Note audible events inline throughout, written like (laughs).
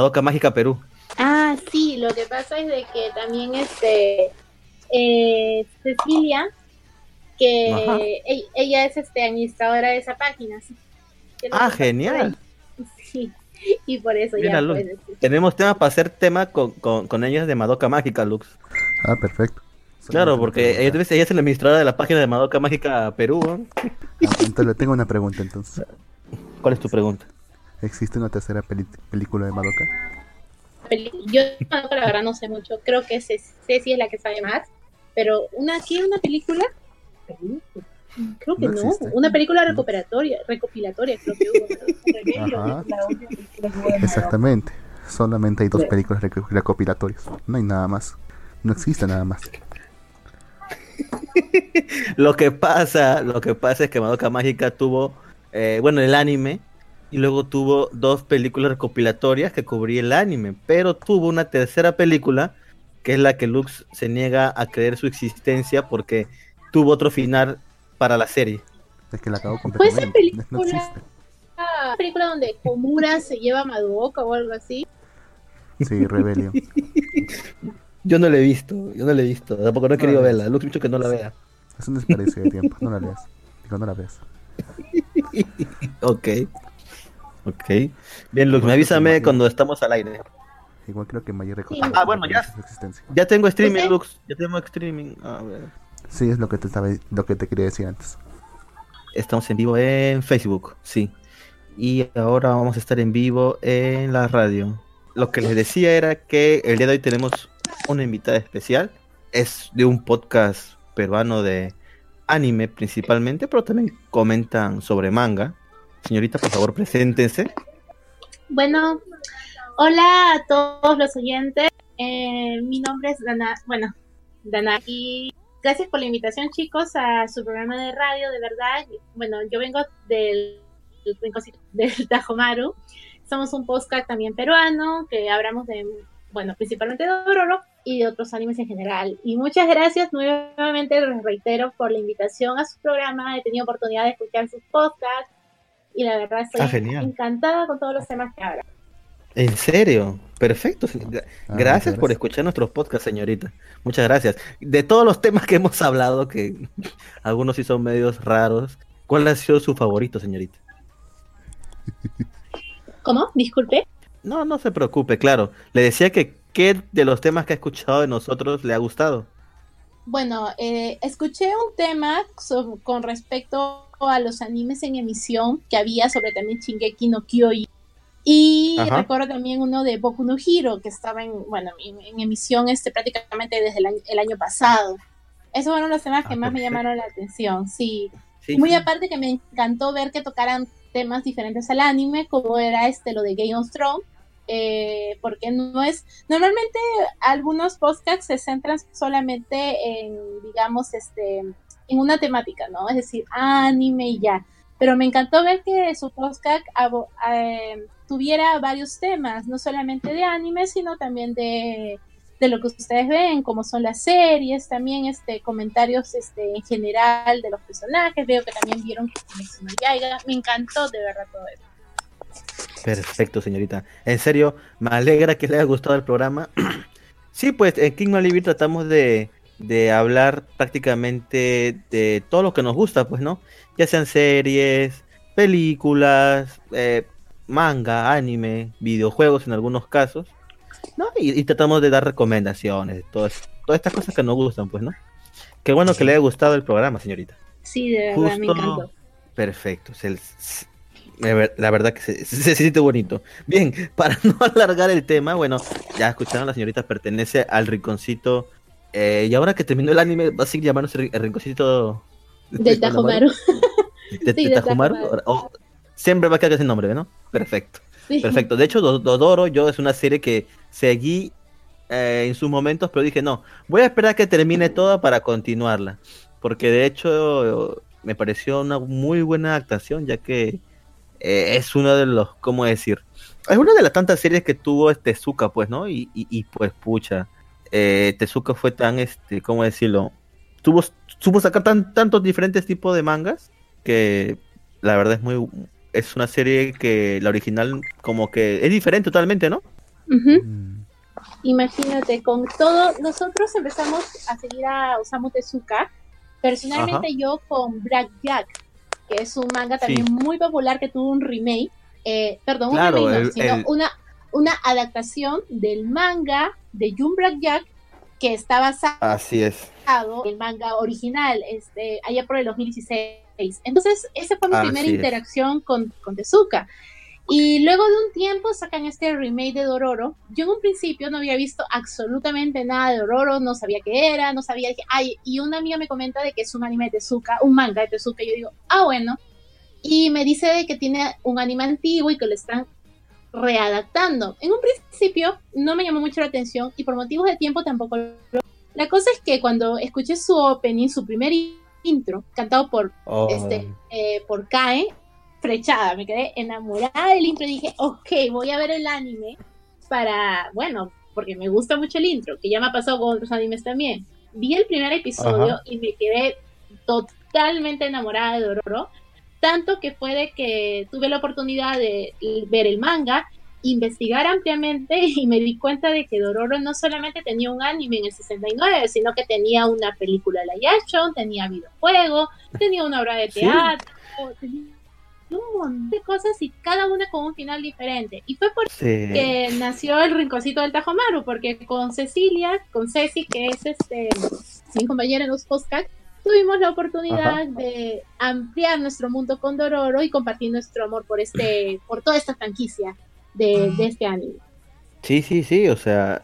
Madoka Mágica Perú. Ah, sí, lo que pasa es de que también este eh, Cecilia, que ella, es este administradora de esa página. ¿sí? Ah, genial. Sí, y por eso Mira, ya tenemos tema para hacer tema con, con, con ellas de Madoka Mágica, Lux. Ah, perfecto. Claro, porque ella, ella es la administradora de la página de Madoka Mágica Perú. ¿no? Ah, entonces le tengo una pregunta entonces. ¿Cuál es tu pregunta? ¿Existe una tercera película de Madoka? yo la verdad no sé mucho, creo que Ce- Ceci es la que sabe más, pero una ¿qué? una película creo que No una película recuperatoria, recopilatoria creo que hubo. (laughs) Ajá. Exactamente. Solamente hay dos películas reco- recopilatorias. No hay nada más. No existe nada más. (laughs) Lo que pasa, lo que pasa es que Madoka Mágica tuvo, eh, bueno, el anime, y luego tuvo dos películas recopilatorias que cubría el anime, pero tuvo una tercera película, que es la que Lux se niega a creer su existencia porque tuvo otro final para la serie. Es que la acabo Fue esa completamente. No película, existe. una película donde Komura se lleva a Madoka o algo así. Sí, Rebellion. (laughs) Yo no la he visto, yo no la he visto, tampoco no he No querido la verla, Lux mucho que no la vea. Es un desperdicio de tiempo. No la leas. Digo, no la veas. (laughs) Ok. Ok. Bien, Lux, me avísame cuando estamos al aire. Igual creo que Mayer Sí. Ah, bueno, ya. Ya tengo streaming, ¿Usted? Lux. Ya tengo streaming. A ver. Sí, es lo que te estaba, lo que te quería decir antes. Estamos en vivo en Facebook, sí. Y ahora vamos a estar en vivo en la radio. Lo que les decía era que el día de hoy tenemos una invitada especial. Es de un podcast peruano de anime principalmente, pero también comentan sobre manga. Señorita, por favor, preséntense. Bueno, hola a todos los oyentes. Eh, mi nombre es Dana, bueno, Dana, y gracias por la invitación, chicos, a su programa de radio, de verdad. Bueno, yo vengo del, del Tajomaru. Somos un podcast también peruano, que hablamos de, bueno, principalmente de Dororo y de otros animes en general. Y muchas gracias nuevamente, reitero, por la invitación a su programa. He tenido oportunidad de escuchar sus podcasts y la verdad estoy Ah, encantada con todos los temas que hablan. ¿En serio? Perfecto. Ah, gracias muchas por gracias. escuchar nuestros podcasts, señorita. Muchas gracias. De todos los temas que hemos hablado, que (laughs) algunos sí son medios raros, ¿cuál ha sido su favorito, señorita? (laughs) ¿Cómo? Disculpe. No, no se preocupe, claro. Le decía que qué de los temas que ha escuchado de nosotros le ha gustado. Bueno, eh, escuché un tema con respecto a los animes en emisión que había sobre también Shingeki no Kyojin. Y Ajá. recuerdo también uno de Boku no Hero que estaba en, bueno, en, en emisión este prácticamente desde el año, el año pasado. Esos fueron los temas que Ah, más me llamaron la atención, sí. Sí, Muy sí. aparte que me encantó ver que tocaran temas diferentes al anime, como era este lo de Game of Thrones, eh, porque no es, normalmente algunos podcasts se centran solamente en, digamos, este, en una temática, ¿no? Es decir, anime y ya. Pero me encantó ver que su podcast eh, tuviera varios temas, no solamente de anime, sino también de, de lo que ustedes ven, como son las series, también este comentarios este en general de los personajes, veo que también vieron no Yaiba, me encantó de verdad todo eso. Perfecto, señorita. En serio, me alegra que le haya gustado el programa. (clears throat) sí, pues en King Malibir tratamos de, de hablar prácticamente de todo lo que nos gusta, pues, ¿no? Ya sean series, películas, eh, manga, anime, videojuegos en algunos casos, ¿no? Y, y tratamos de dar recomendaciones, todas, todas estas cosas que nos gustan, pues, ¿no? Qué bueno que le haya gustado el programa, señorita. Sí, de verdad me encantó. Perfecto. se- se- la ver- la verdad que se, se- (laughs) se siente bonito. Bien, (laughs) para no alargar el tema, bueno, ya escucharon, la señorita pertenece al rinconcito. Eh, y ahora que terminó el anime, va a seguir llamándose el rinconcito Del Tajomaru. de, Sí, de del Tajumaru. Tajumaru. O- siempre va a quedar ese nombre, ¿no? Perfecto. Sí. Perfecto. De hecho, Do- Dodoro, yo es una serie que seguí eh, en sus momentos, pero dije, no, voy a esperar a que termine toda para continuarla. Porque de hecho me pareció una muy buena actuación, ya que eh, es uno de los, ¿cómo decir? Es una de las tantas series que tuvo este Tezuka, pues, ¿no? Y, y, y, pues, pucha, eh, Tezuka fue tan, este, ¿cómo decirlo? Tuvo, supo sacar tan, tantos diferentes tipos de mangas que la verdad es muy, es una serie que la original como que es diferente totalmente, ¿no? Mm, Imagínate, con todo, nosotros empezamos a seguir a Osamu Tezuka, personalmente yo con Black Jack, que es un manga también Sí. muy popular que tuvo un remake, eh, perdón, Claro, un remake, no, el- sino el- una, una adaptación del manga de Jun Black Jack que está basado Así es. el manga original, este, allá por el 2016. Entonces, esa fue mi Así primera es. interacción con, con Tezuka. Y luego de un tiempo sacan este remake de Dororo. Yo en un principio no había visto absolutamente nada de Dororo, no sabía qué era, no sabía ay, y una amiga me comenta de que es un anime de Tezuka, un manga de Tezuka, y yo digo, ah, bueno. Y me dice de que tiene un anime antiguo y que lo están readaptando. En un principio no me llamó mucho la atención y por motivos de tiempo tampoco lo la cosa es que cuando escuché su opening, su primer intro, cantado por, Oh, este, eh, por Kae, flechada, me quedé enamorada del intro y dije, ok, voy a ver el anime para, bueno, porque me gusta mucho el intro, que ya me ha pasado con otros animes también. Vi el primer episodio Ajá. y me quedé totalmente enamorada de Dororo, tanto que fue de que tuve la oportunidad de ver el manga investigar ampliamente (laughs) y me di cuenta de que Dororo no solamente tenía un anime en el 69, sino que tenía una película live action, tenía videojuego, tenía una obra de Sí. teatro, tenía un montón de cosas y cada una con un final diferente. Y fue por sí. que nació el rinconcito del Tajomaru, porque con Cecilia, con Ceci, que es este mi compañera en los podcasts, tuvimos la oportunidad Ajá. de ampliar nuestro mundo con Dororo y compartir nuestro amor por este, por toda esta franquicia de, de este anime. Sí, sí, sí, o sea,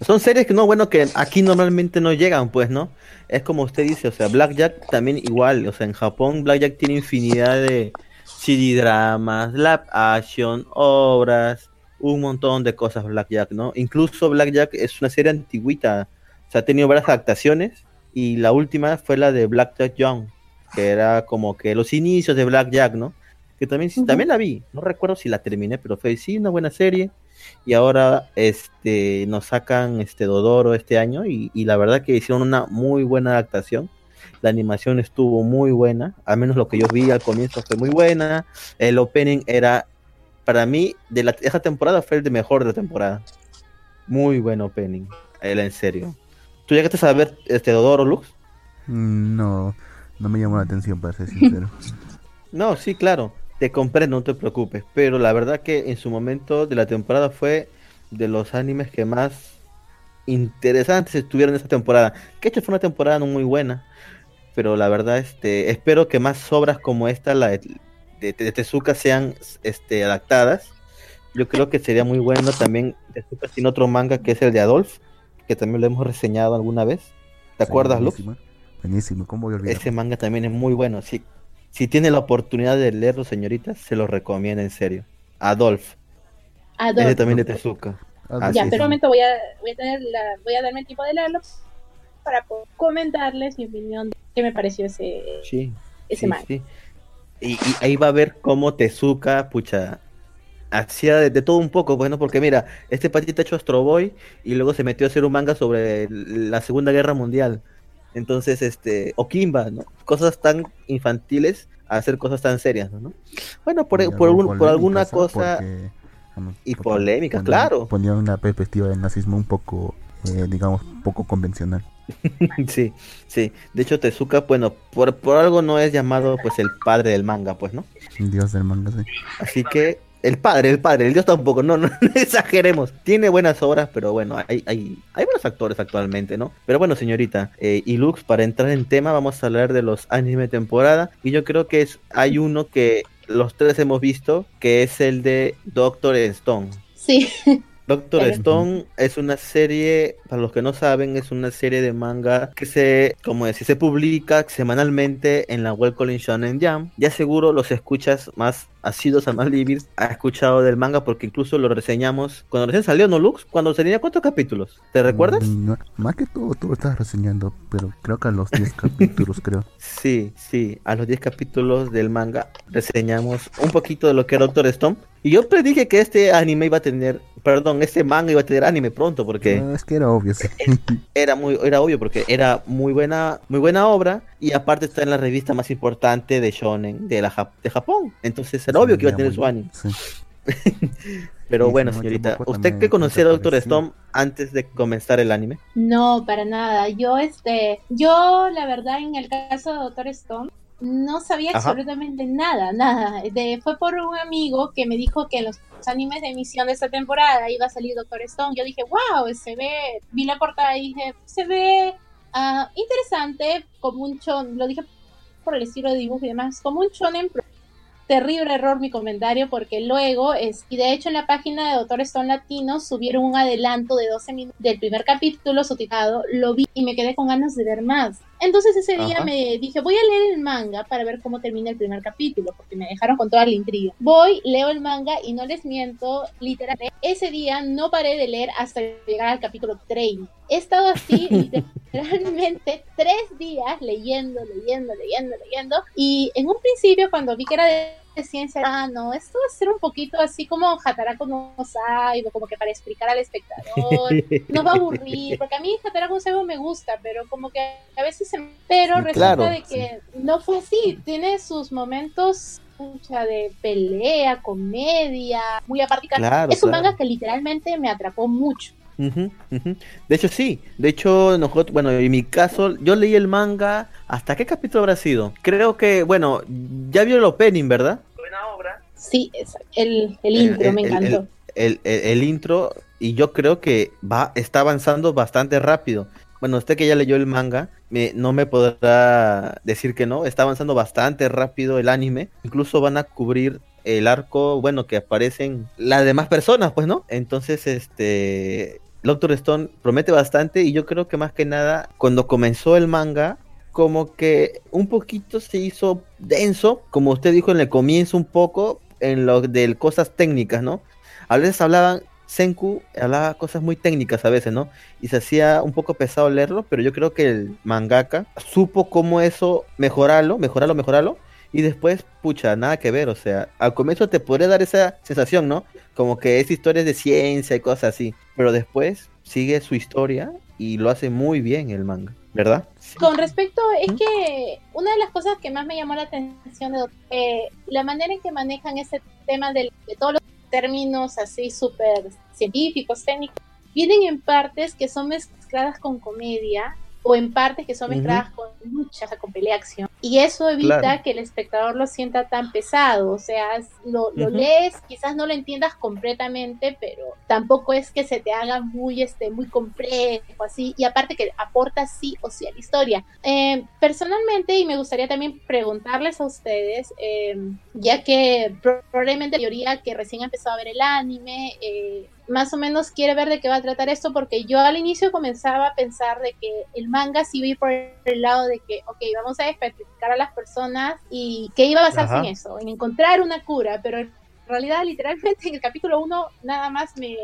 son series que no, bueno, que aquí normalmente no llegan, pues, ¿no? Es como usted dice, o sea, Blackjack también igual, o sea, en Japón Blackjack tiene infinidad de CD dramas, live action, obras, un montón de cosas Blackjack, ¿no? Incluso Blackjack es una serie antigüita, o sea, ha tenido varias adaptaciones y la última fue la de Blackjack Young, que era como que los inicios de Blackjack, ¿no? Que también, Ujú. también la vi, no recuerdo si la terminé, pero fue sí, una buena serie. Y ahora este nos sacan este Dodoro este año y, y la verdad que hicieron una muy buena adaptación. La animación estuvo muy buena al menos lo que yo vi al comienzo fue muy buena. El opening era para mí de la esa temporada fue el de mejor de la temporada. Muy buen opening era en serio tú llegaste a ver este Dodoro Lux No, no me llamó la atención para ser sincero. (laughs) No, sí, claro, te comprendo, no te preocupes, pero la verdad que en su momento de la temporada fue de los animes que más interesantes estuvieron en esta temporada. Que hecho fue una temporada no muy buena, pero la verdad este espero que más obras como esta la de, de, de Tezuka sean este adaptadas. Yo creo que sería muy bueno también Tezuka tiene otro manga que es el de Adolf, que también lo hemos reseñado alguna vez. ¿Te Sí, acuerdas, Lux? buenísimo. Buenísimo, ¿cómo voy a olvidar? Ese manga también es muy bueno. Si, si tiene la oportunidad de leerlo, señoritas, se lo recomiendo en serio. Adolf, Adoro. ese también de Tezuka. Ah, Ah, Ya, sí, pero sí. un momento voy a, voy a tener la, voy a darme el tiempo de leerlo para comentarles mi opinión de qué me pareció ese, Sí, ese sí, manga. sí. Y, y ahí va a ver cómo Tezuka, pucha, hacía de, de todo un poco, bueno, porque mira, este patita ha hecho Astro Boy y luego se metió a hacer un manga sobre la Segunda Guerra Mundial. Entonces, este, o Kimba, ¿no? Cosas tan infantiles a hacer cosas tan serias, ¿no? Bueno, por, por, por alguna cosa... Porque, y polémicas, claro. Ponían una perspectiva del nazismo un poco, eh, digamos, poco convencional. (laughs) Sí, sí. De hecho, Tezuka, bueno, por, por algo no es llamado pues el padre del manga, pues, ¿no? Dios del manga, sí. Así que el padre, el padre, el dios tampoco, no, no, (laughs) no exageremos. Tiene buenas obras, pero bueno, hay, hay, hay buenos actores actualmente, ¿no? Pero bueno, señorita, eh, y Lux, para entrar en tema, vamos a hablar de los anime temporada. Y yo creo que es, hay uno que los tres hemos visto, que es el de Doctor Stone. Sí, (laughs) Doctor Claro. Stone es una serie, para los que no saben, es una serie de manga que se, como decir, se publica semanalmente en la web Shonen Jam. Ya seguro los escuchas más asidos a más libres, ha escuchado del manga porque incluso lo reseñamos cuando recién salió, ¿no, Lux? Cuando tenía cuántos capítulos, ¿te recuerdas? Mm, no, más que todo, tú lo estás reseñando, pero creo que a los 10 capítulos, (laughs) creo. Sí, sí, a los 10 capítulos del manga reseñamos un poquito de lo que era Doctor Stone. Y yo predije que este anime iba a tener, perdón, este manga iba a tener anime pronto porque... Ah, es que era obvio, sí. era muy era obvio porque era muy buena muy buena obra y aparte está en la revista más importante de shonen de la de Japón entonces era obvio que iba a tener su anime Sí. (laughs) Pero bueno, señorita, ¿usted qué conocía de Doctor. Stone antes de comenzar el anime? No, para nada. Yo, este, yo, la verdad, en el caso de Doctor Stone, no sabía Ajá. absolutamente nada, nada. De, fue por un amigo que me dijo que en los animes de emisión de esta temporada iba a salir Doctor Stone. Yo dije, wow, se ve, vi la portada y dije, se ve ah, interesante, como un chon, lo dije por el estilo de dibujo y demás, como un shonen terrible error mi comentario porque luego es y de hecho en la página de Doctor Stone Latino subieron un adelanto de 12 minutos del primer capítulo subtitulado lo vi y me quedé con ganas de ver más entonces ese día Ajá. me dije voy a leer el manga para ver cómo termina el primer capítulo porque me dejaron con toda la intriga voy leo el manga y no les miento literalmente ese día no paré de leer hasta llegar al capítulo 30 he estado así (laughs) literalmente tres días leyendo, leyendo, leyendo, leyendo. Y en un principio, cuando vi que era de, de ciencia, ah, no, esto va a ser un poquito así como Hataraku no Saibo, como que para explicar al espectador. (laughs) Nos va a aburrir, porque a mí Hataraku no Saibo me gusta, pero como que a veces se... Pero resulta claro, de que no fue así. Tiene sus momentos de pelea, comedia, muy aparte. Claro, es un claro. manga que literalmente me atrapó mucho. De hecho, sí. De hecho, nosotros, bueno, en mi caso, yo leí el manga. ¿Hasta qué capítulo habrá sido? Creo que, bueno, ya vio el opening, ¿verdad? Buena obra. Sí, es- el, el intro me el- encantó. El, el- el intro, y yo creo que va, está avanzando bastante rápido. Bueno, usted que ya leyó el manga, me- no me podrá decir que no. Está avanzando bastante rápido el anime. Incluso van a cubrir el arco, bueno, que aparecen las demás personas, pues, ¿no? Entonces, este. Doctor Stone promete bastante y yo creo que más que nada, cuando comenzó el manga, como que un poquito se hizo denso, como usted dijo en el comienzo un poco, en lo de cosas técnicas, ¿no? A veces hablaban, Senku hablaba cosas muy técnicas a veces, ¿no? Y se hacía un poco pesado leerlo, pero yo creo que el mangaka supo cómo eso mejorarlo, mejorarlo, mejorarlo. Y después, pucha, nada que ver, o sea, al comienzo te podría dar esa sensación, ¿no? Como que es historias de ciencia y cosas así, pero después sigue su historia y lo hace muy bien el manga, ¿verdad? Con respecto, es ¿Mm? que una de las cosas que más me llamó la atención de eh, la manera en que manejan ese tema del- de, todos los términos así súper científicos, técnicos, vienen en partes que son mezcladas con comedia o en partes que son mezcladas con lucha, o sea, con pelea acción. Y eso evita Claro. que el espectador lo sienta tan pesado. O sea, lo, lees, quizás no lo entiendas completamente, pero tampoco es que se te haga muy, este, muy complejo, así. Y aparte que aporta sí o sí a la historia. Eh, personalmente, y me gustaría también preguntarles a ustedes, eh, ya que pro- probablemente la mayoría que recién empezó a ver el anime, eh, más o menos quiere ver de qué va a tratar esto, porque yo al inicio comenzaba a pensar de que el manga sí ir por el lado de que, ok, vamos a despetrificar a las personas y que iba a basarse Ajá. en eso, en encontrar una cura, pero en realidad literalmente en el capítulo 1 nada más me,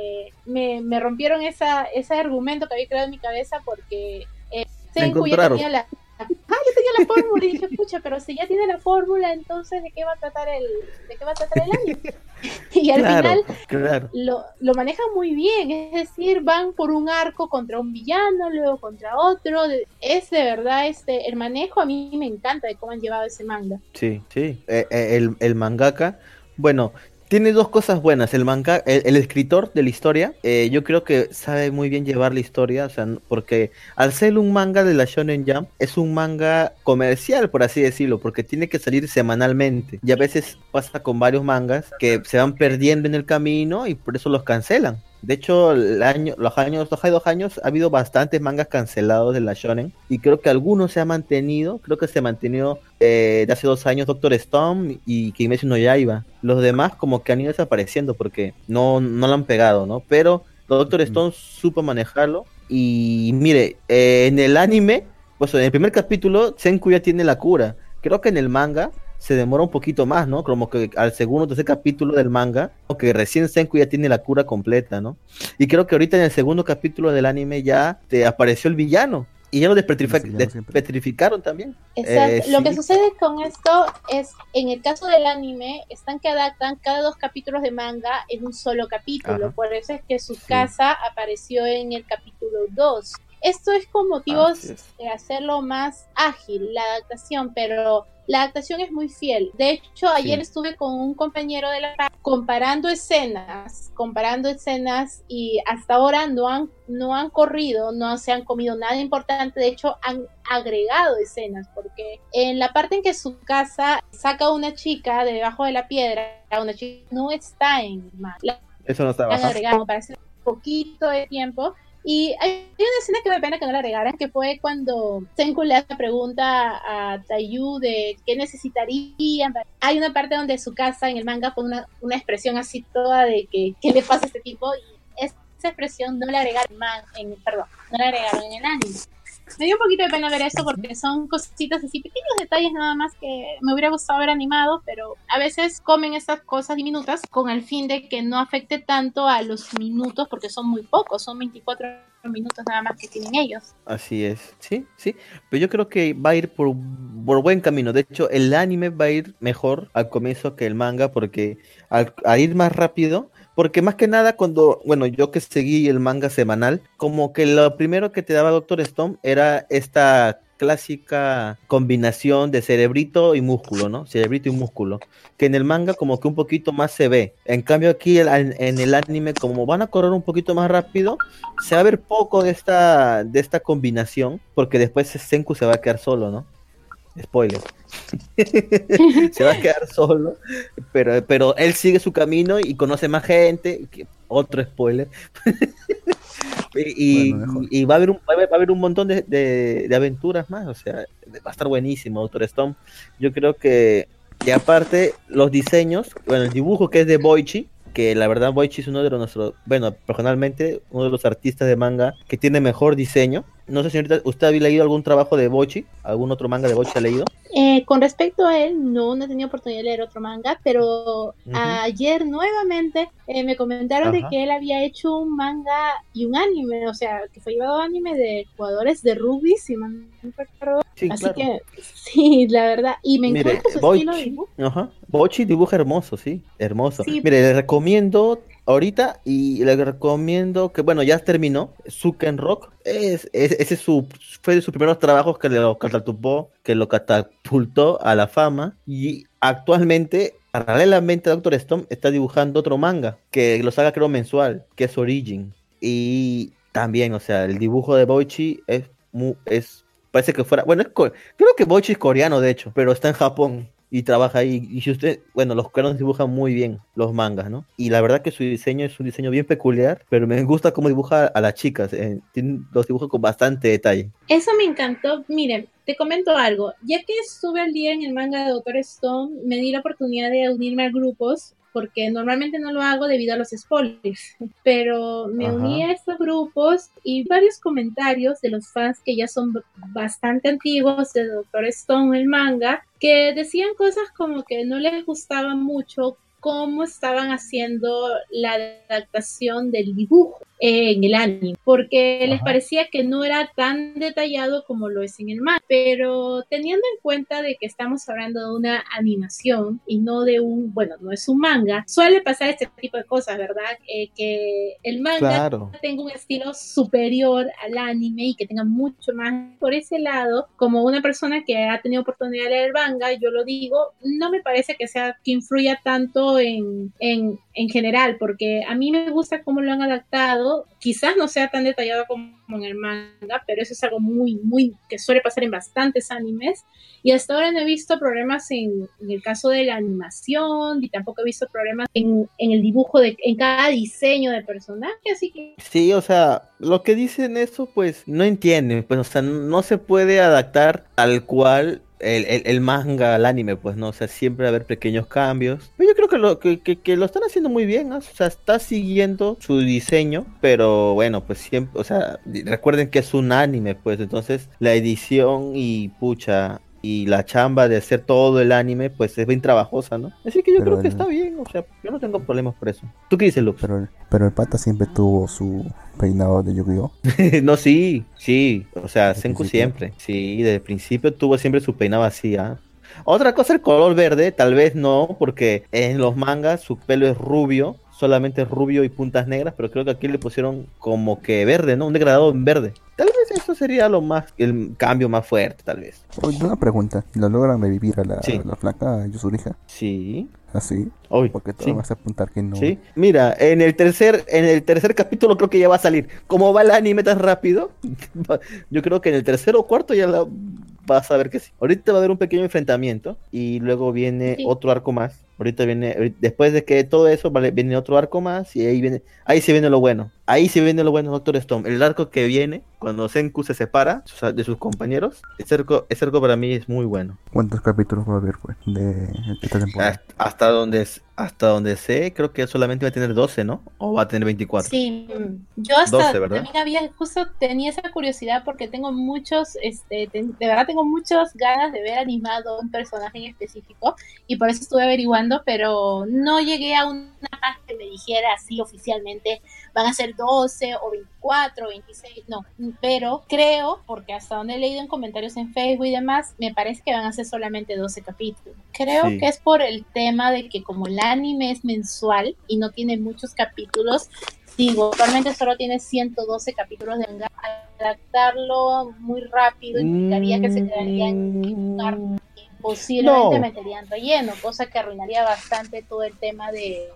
me, me rompieron esa, ese argumento que había creado en mi cabeza porque eh, encontraron. la... Ah, ya tenía la fórmula y dije, pucha, pero si ya tiene la fórmula, entonces ¿de qué va a tratar el, de qué va a tratar el anime? (laughs) y al claro, final claro. lo, lo manejan muy bien, es decir, van por un arco contra un villano, luego contra otro, es de verdad, este, el manejo a mí me encanta de cómo han llevado ese manga. Sí, sí. Eh, eh, el, el mangaka, bueno, tiene dos cosas buenas. El manga, el, escritor de la historia, eh, yo creo que sabe muy bien llevar la historia, o sea, porque al ser un manga de la Shonen Jump, es un manga comercial, por así decirlo, porque tiene que salir semanalmente. Y a veces pasa con varios mangas que se van perdiendo en el camino y por eso los cancelan. De hecho, el año, los años, los dos años, ha habido bastantes mangas cancelados de la Shonen. Y creo que algunos se han mantenido. Creo que se mantenió eh, de hace dos años Doctor Stone y Kimetsu no Yaiba. Los demás como que han ido desapareciendo porque no, no lo han pegado, ¿no? Pero Doctor. Stone supo manejarlo. Y mire, eh, en el anime, pues en el primer capítulo, Senku ya tiene la cura. Creo que en el manga se demora un poquito más, ¿no? Como que al segundo o tercer capítulo del manga, como que recién Senku ya tiene la cura completa, ¿no? Y creo que ahorita en el segundo capítulo del anime ya te apareció el villano. Y ya lo despetrificaron también. Exacto. Eh, Lo sí. que sucede con esto es, en el caso del anime, están que adaptan cada dos capítulos de manga en un solo capítulo. Ajá. Por eso es que su casa apareció en el capítulo 2. Esto es con motivos de hacerlo más ágil, la adaptación, pero la adaptación es muy fiel. De hecho, ayer estuve con un compañero de la comparando escenas, comparando escenas y hasta ahora no han no han corrido, no se han comido nada importante, de hecho han agregado escenas porque en la parte en que su casa saca una chica de debajo de la piedra, una chica no está en mar. Eso no está Han agregado para hacer un poquito de tiempo y hay una escena que me pena que no la regaran, que fue cuando Senku le pregunta a Tayu de qué necesitarían. Hay una parte donde su casa en el manga pone una, una expresión así toda de que qué le pasa a este tipo y esa expresión no la agregaron en, perdón, no la agregaron en el anime me dio un poquito de pena ver esto porque son cositas así, pequeños detalles nada más que me hubiera gustado ver animado, pero a veces comen estas cosas diminutas con el fin de que no afecte tanto a los minutos porque son muy pocos, son 24 minutos nada más que tienen ellos. Así es, sí, sí, pero yo creo que va a ir por, por buen camino, de hecho el anime va a ir mejor al comienzo que el manga porque al, al ir más rápido porque más que nada cuando, bueno, yo que seguí el manga semanal, como que lo primero que te daba Doctor Stone era esta clásica combinación de cerebrito y músculo, ¿no? Cerebrito y músculo, que en el manga como que un poquito más se ve. En cambio aquí en el anime como van a correr un poquito más rápido, se va a ver poco de esta de esta combinación, porque después Senku se va a quedar solo, ¿no? Spoiler. (laughs) se va a quedar solo, pero, pero él sigue su camino y conoce más gente. Otro spoiler. (laughs) y, va, a haber un, va a haber un montón de, de, aventuras más. O sea, va a estar buenísimo, Doctor Stone. Yo creo que, y aparte, los diseños, bueno, el dibujo que es de Boichi, que la verdad Boichi es uno de los nuestros, bueno, personalmente, uno de los artistas de manga que tiene mejor diseño. No sé, señorita, ¿usted ha leído algún trabajo de Boichi? ¿Algún otro manga de Boichi ha leído? Eh, con respecto a él, no, no he tenido oportunidad de leer otro manga, pero ayer nuevamente eh, me comentaron de que él había hecho un manga y un anime, o sea, que fue llevado anime de jugadores de rugby, si me recuerdo. Sí, Así que, (laughs) sí, la verdad, y me encanta su estilo de dibujo. Ajá. Bochi dibuja hermoso, sí, hermoso. Mire, le recomiendo ahorita y le recomiendo que, bueno, ya terminó, Suken Rock. Es, ese su, fue de sus primeros trabajos que lo catapultó, que lo catapultó a la fama. Y actualmente, paralelamente, Doctor Stone está dibujando otro manga que lo saca, creo, mensual, que es Origin. Y también, o sea, el dibujo de Boichi es, es parece que fuera, bueno, creo que Boichi es coreano, de hecho, pero está en Japón y trabaja ahí. Y si usted, bueno, los coreanos dibujan muy bien los mangas, ¿no? Y la verdad que su diseño es un diseño bien peculiar, pero me gusta cómo dibuja a las chicas. Eh, los dibuja con bastante detalle. Eso me encantó. Miren, te comento algo. Ya que estuve al día en el manga de Doctor Stone, me di la oportunidad de unirme a grupos porque normalmente no lo hago debido a los spoilers, pero me uní a estos grupos y varios comentarios de los fans que ya son bastante antiguos de Doctor Stone, el manga, que decían cosas como que no les gustaba mucho cómo estaban haciendo la adaptación del dibujo en el anime, porque les parecía que no era tan detallado como lo es en el manga, pero teniendo en cuenta de que estamos hablando de una animación y no de un, bueno, no es un manga, suele pasar este tipo de cosas, ¿verdad? Eh, que el manga tenga un estilo superior al anime y que tenga mucho más por ese lado, como una persona que ha tenido oportunidad de leer el manga, yo lo digo, no me parece que sea que influya tanto en, en, en general, porque a mí me gusta cómo lo han adaptado, quizás no sea tan detallado como en el manga, pero eso es algo muy, muy, que suele pasar en bastantes animes, y hasta ahora no he visto problemas en, el caso de la animación, y tampoco he visto problemas en, el dibujo, de, en cada diseño de personaje, así que... Sí, o sea, lo que dicen eso, pues no entienden, pues, o sea, no se puede adaptar al cual el, manga al anime, pues no, o sea, siempre va a haber pequeños cambios. Pero yo creo que lo, que, lo están haciendo muy bien, o sea, está siguiendo su diseño, pero bueno, pues siempre, o sea, recuerden que es un anime, pues entonces la edición y pucha, y la chamba de hacer todo el anime, pues es bien trabajosa, ¿no? Así que yo creo que está bien, o sea, yo no tengo problemas por eso. ¿Tú qué dices, Luke? Pero, pero el pata siempre tuvo su peinado de Yu-Gi-Oh! (laughs) no, sí, sí, o sea, Senku siempre, sí, desde el principio tuvo siempre su peinado así, ¿ah? Otra cosa, el color verde, tal vez no, porque en los mangas su pelo es rubio, solamente rubio y puntas negras, pero creo que aquí le pusieron como que verde, ¿no? Un degradado en verde. Tal vez sería lo más, el cambio más fuerte, tal vez. Oye, una pregunta. ¿Lo logran revivir a la, Sí. a la flaca Yusuriha? Sí. Así. Hoy. Porque tú sí. vas a apuntar que no. Sí, mira, en el tercer, en el tercer capítulo creo que ya va a salir. Como va el anime tan rápido, (laughs) yo creo que en el tercer o cuarto ya la vas a ver que sí. Ahorita va a haber un pequeño enfrentamiento y luego viene Sí. otro arco más. Ahorita viene, después de que todo eso, vale, viene otro arco más y ahí viene, ahí se viene lo bueno. Ahí se viene lo bueno, Doctor Stone. El arco que viene, cuando Senku se separa de sus compañeros, ese arco, ese arco para mí es muy bueno. ¿Cuántos capítulos va a haber pues, de esta temporada? Hasta, hasta donde hasta donde sé, creo que solamente va a tener 12, ¿no? O va a tener 24. Sí, yo hasta 12, ¿verdad? también había, justo tenía esa curiosidad porque tengo muchos, este, de verdad tengo muchas ganas de ver animado un personaje en específico y por eso estuve averiguando, pero no llegué a una página que me dijera así oficialmente van a ser 12 o 24 o 26, no, pero creo, porque hasta donde he leído en comentarios en Facebook y demás, me parece que van a ser solamente 12 capítulos. Creo Sí. que es por el tema de que como el anime es mensual y no tiene muchos capítulos, digo, actualmente solo tiene 112 capítulos de manga, adaptarlo muy rápido implicaría que se quedarían en Mm, posiblemente No. meterían relleno, cosa que arruinaría bastante todo el tema de,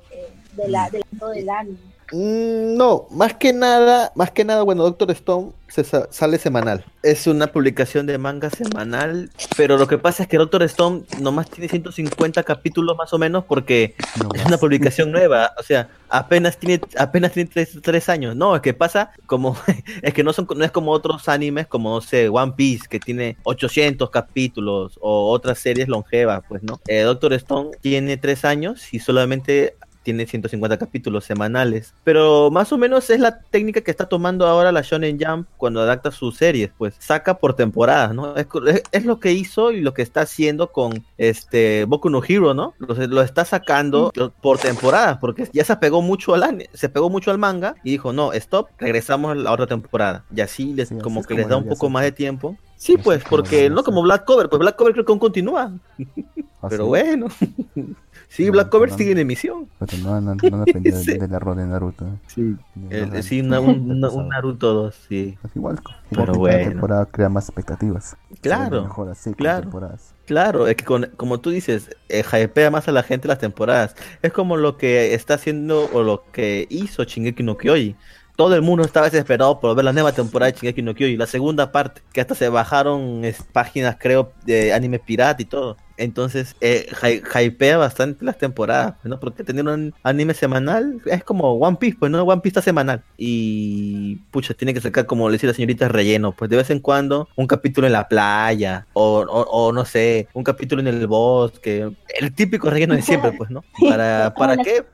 de la, del del anime. Mm, No, más que nada, más que nada, bueno, Doctor Stone se sa- sale semanal. Es una publicación de manga semanal, pero lo que pasa es que Doctor Stone nomás tiene 150 capítulos más o menos porque No es más. una publicación (laughs) nueva, o sea, apenas tiene apenas tiene tres, tres años. No, es que pasa como (laughs) es que no son no es como otros animes como no sé, One Piece que tiene 800 capítulos o otras series longevas, pues no. Eh, Doctor Stone tiene tres años y solamente tiene 150 capítulos semanales, pero más o menos es la técnica que está tomando ahora la Shonen Jump cuando adapta sus series, pues saca por temporadas, ¿no? Es, lo que hizo y lo que está haciendo con este Boku no Hero, ¿no? Lo, lo está sacando por temporadas, porque ya se pegó mucho al se pegó mucho al manga y dijo, no, stop, regresamos a la otra temporada. Y así les, Sí, como que como les da un poco más de tiempo. Sí, pues, porque no como Black Cover, pues Black Cover creo que aún continúa. Pero Así. bueno. (laughs) sí, No, Black Cover pero- sigue en emisión. Pero no, no, no depende (laughs) Sí. del error de Naruto. ¿eh? Sí. El- los sí, una- un, (laughs) Naruto 2, sí. Pues igual, Pero bueno. temporada crea más expectativas. Claro, Se mejora así claro. temporadas. Claro, es que con- como tú dices, eh, hypea más a la gente las temporadas. Es como lo que está haciendo o lo que hizo Shingeki no Kyoji. Todo el mundo estaba desesperado por ver la nueva temporada de Shingeki no Kyoji, la segunda parte, que hasta se bajaron páginas, creo, de anime pirata y todo. Entonces, eh, hy- hypea bastante las temporadas, ¿no? Porque tener un anime semanal es como One Piece, pues no, One Piece está semanal. Y, pucha, tiene que sacar, como le decía la señorita, relleno, pues de vez en cuando un capítulo en la playa, o, o, o no sé, un capítulo en el bosque, el típico relleno de siempre, pues, ¿no? (laughs) ¿Para, para las- qué?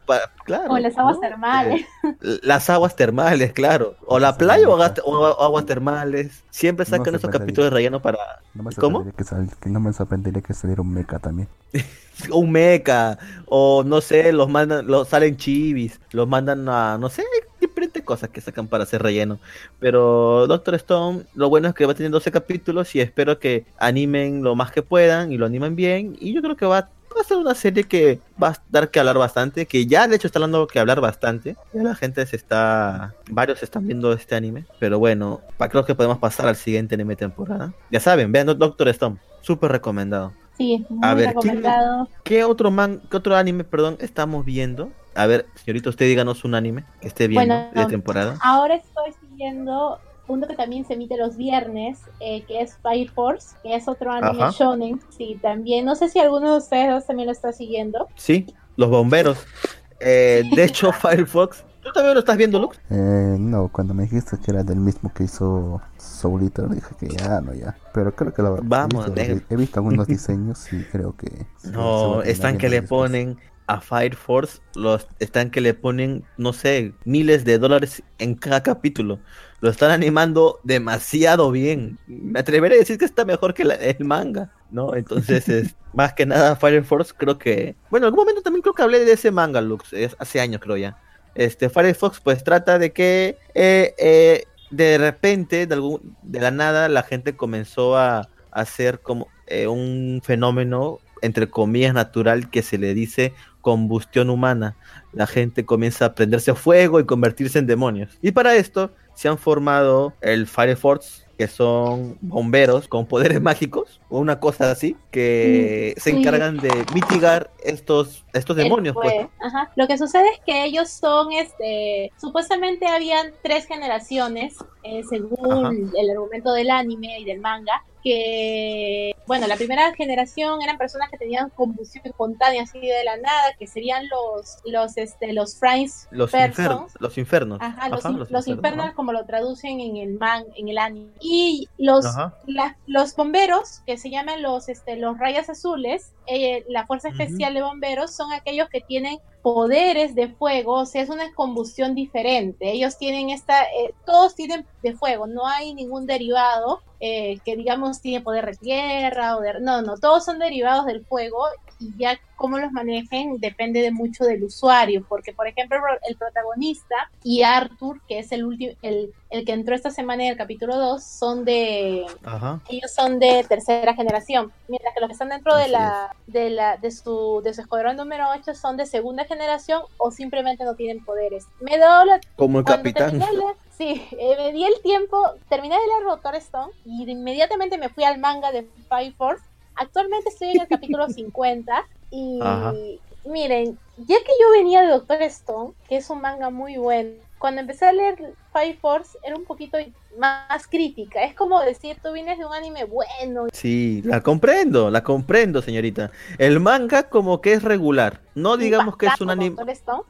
Claro. Como las aguas ¿no? termales. Eh, Las aguas termales, claro. O la playa o aguas, o aguas termales. Siempre sacan esos capítulos de relleno para No me ¿Cómo? sorprendería que, sal- que no me sorprendería que saliera un mecha también. (laughs) un meca o no sé, los mandan, los salen chivis, los mandan a no sé, diferentes cosas que sacan para hacer relleno. Pero Doctor Stone, lo bueno es que va a tener 12 capítulos y espero que animen lo más que puedan y lo animen bien y yo creo que va va a ser una serie que va a dar que hablar bastante, que ya de hecho está dando que hablar bastante. Ya la gente se está, varios están viendo este anime, pero bueno, creo que podemos pasar al siguiente anime temporada. Ya saben, vean Doctor Stone, súper recomendado. Sí, muy A ver, ¿quién- recomendado. ¿Qué otro man, qué otro anime, perdón, estamos viendo? A ver, señorita, usted díganos un anime que esté viendo Bueno, de temporada. Ahora estoy siguiendo uno que también se emite los viernes, eh, que es Fire Force, que es otro anime Ajá. shonen. Sí, también. No sé si alguno de ustedes también lo está siguiendo. Sí, los bomberos. Eh, de hecho, (laughs) Firefox, ¿tú también lo estás viendo, Lux? Eh, no, cuando me dijiste que era del mismo que hizo Soul Eater, dije que ya, no, ya. Pero creo que lo Vamos, he, visto, negro. he visto algunos diseños y creo que... No, están que le después. ponen a Fire Force, los están que le ponen, no sé, miles de dólares en cada capítulo. Lo están animando demasiado bien. Me atreveré a decir que está mejor que la- el manga, ¿no? Entonces, (laughs) es, más que nada, Fire Force creo que... Bueno, en algún momento también creo que hablé de ese manga, Lux, es- hace años creo ya. Este, Firefox pues trata de que eh, eh, de repente, de, algún, de la nada, la gente comenzó a, hacer como eh, un fenómeno entre comillas, natural que se le dice combustión humana. La gente comienza a prenderse fuego y convertirse en demonios. Y para esto se han formado el Fire Force, que son bomberos con poderes (laughs) mágicos o una cosa así que se encargan de mitigar estos estos demonios pues. Ajá. lo que sucede es que ellos son este supuestamente habían tres generaciones eh, según el argumento del anime y del manga que, bueno, la primera generación eran personas que tenían combustión espontánea así de la nada, que serían los, los, este, los Friends los, los infernos. Ajá, los, los, infernos, como lo traducen en el man, en el anime. Y los, los bomberos, que se llaman los, este, los rayas azules, eh, la fuerza especial de bomberos, son aquellos que tienen poderes de fuego, o sea, es una combustión diferente. Ellos tienen esta, eh, todos tienen de fuego, no hay ningún derivado eh, que digamos tiene poder de tierra o de... No, no, todos son derivados del fuego y ya cómo los manejen depende de mucho del usuario, porque por ejemplo el protagonista y Arthur, que es el último, el, el que entró esta semana en el capítulo 2, son de ellos son de tercera generación, mientras que los que están dentro de la, de la, de su, de su escuadrón número 8 son de segunda generación o simplemente no tienen poderes. Me da como el capitán. Sí, eh, me di el tiempo, terminé de leer Doctor Stone y inmediatamente me fui al manga de Fire Force Actualmente estoy en el capítulo (laughs) 50 y miren, ya que yo venía de Doctor Stone, que es un manga muy bueno, cuando empecé a leer Fire Force era un poquito más crítica. Es como decir, tú vienes de un anime bueno. Sí, la comprendo, la comprendo, señorita. El manga como que es regular. No digamos que es un anime...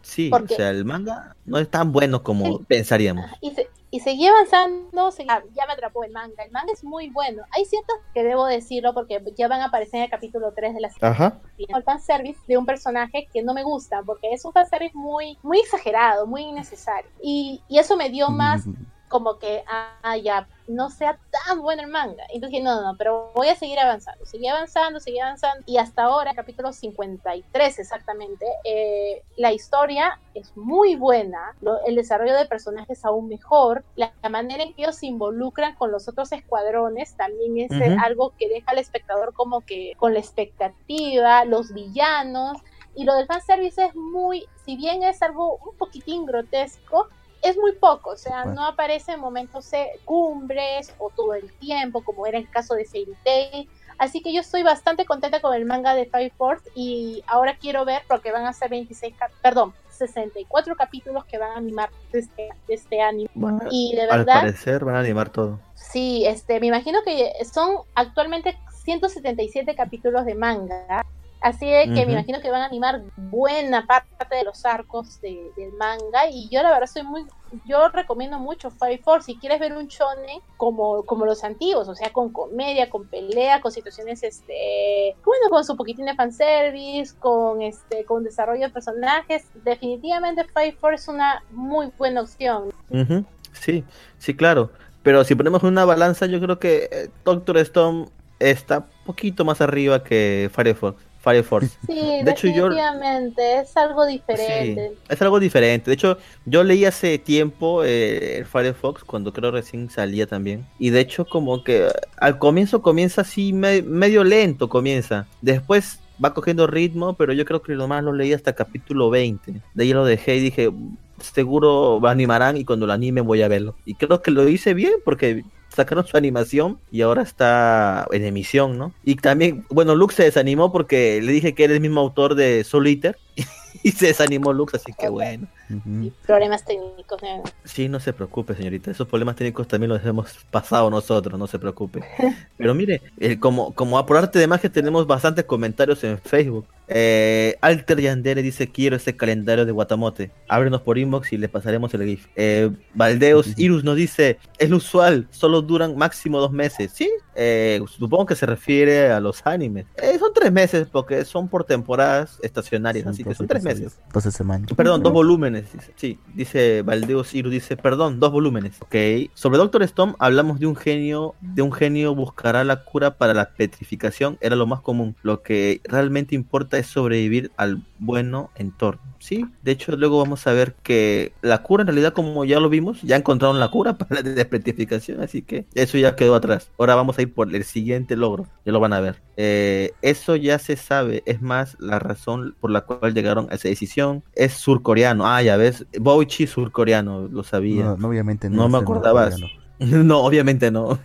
Sí, o sea, el manga no es tan bueno como pensaríamos. Y, y seguí avanzando, ya me atrapó el manga. El manga es muy bueno. Hay ciertos que debo decirlo porque ya van a aparecer en el capítulo 3 de la serie. Ajá. El fanservice de un personaje que no me gusta porque es un fanservice muy, muy exagerado, muy innecesario. Y, y eso me dio más como que, ah, ya, no sea tan bueno el manga. Entonces dije, no, no, pero voy a seguir avanzando. Seguí avanzando, seguí avanzando. Y hasta ahora, capítulo 53 exactamente, eh, la historia es muy buena. el desarrollo de personajes aún mejor. La, manera en que ellos se involucran con los otros escuadrones también es algo que deja al espectador como que con la expectativa. Los villanos. Y lo del fanservice es muy, si bien es algo un poquitín grotesco, es muy poco, o sea, no aparece en momentos cumbres o todo el tiempo, como era el caso de Fairy Tail. Así que yo estoy bastante contenta con el manga de Five Force y ahora quiero ver, porque van a ser 26, perdón, 64 capítulos que van a animar de este, este anime. y de verdad. Al parecer van a animar todo. Sí, este, me imagino que son actualmente 177 capítulos de manga Así de que me imagino que van a animar buena parte de los arcos del manga. Y yo la verdad soy muy, yo recomiendo mucho Fire Force. Si quieres ver un shonen como, como los antiguos, o sea, con comedia, con pelea, con situaciones, este, bueno, con su poquitín de fanservice, con este, con desarrollo de personajes, definitivamente Fire Force es una muy buena opción. Sí, sí, claro. Pero si ponemos una balanza, yo creo que eh, Doctor Stone está un poquito más arriba que Firefox. Fire Force. Sí, de definitivamente, es algo diferente. es algo diferente. De hecho, yo leí hace tiempo eh, Firefox, cuando creo recién salía también. Y de hecho, como que al comienzo comienza así, medio lento comienza. Después va cogiendo ritmo, pero yo creo que lo más lo leí hasta capítulo 20. De ahí lo dejé y dije, seguro va animarán y cuando lo anime voy a verlo. Y creo que lo hice bien porque sacaron su animación y ahora está en emisión, ¿no? Y también, bueno, Lux se desanimó porque le dije que era el mismo autor de Soul Eater (laughs) y se desanimó Lux, así que bueno. Problemas técnicos. Sí, no se preocupe, señorita. Esos problemas técnicos también los hemos pasado nosotros, no se preocupe. (laughs) Pero mire, eh, como, como por arte de magia tenemos bastantes comentarios en Facebook. Eh, Alter Yandere dice quiero ese calendario de Guatamote. Ábrenos por inbox y le pasaremos el GIF. Eh, Valdeos Irus nos dice es lo usual, solo duran máximo dos meses. Sí, eh, supongo que se refiere a los animes. Eh, son tres meses porque son por temporadas estacionarias, así que son tres meses. 12 semanas. Perdón, dos volúmenes. Sí, dice Valdeos Irus dice perdón, dos volúmenes. Ok. Sobre Doctor Stone hablamos de un genio, de un genio buscará la cura para la petrificación. Era lo más común. Lo que realmente importa es sobrevivir al bueno entorno. Sí, de hecho luego vamos a ver que la cura en realidad como ya lo vimos, ya encontraron la cura (laughs) para la desprestificación, así que eso ya quedó atrás. Ahora vamos a ir por el siguiente logro, ya lo van a ver. Eh, eso ya se sabe, es más la razón por la cual llegaron a esa decisión. Es surcoreano, ah ya ves, Boichi surcoreano, lo sabía. No, obviamente no, me acordabas. (laughs) No, obviamente no.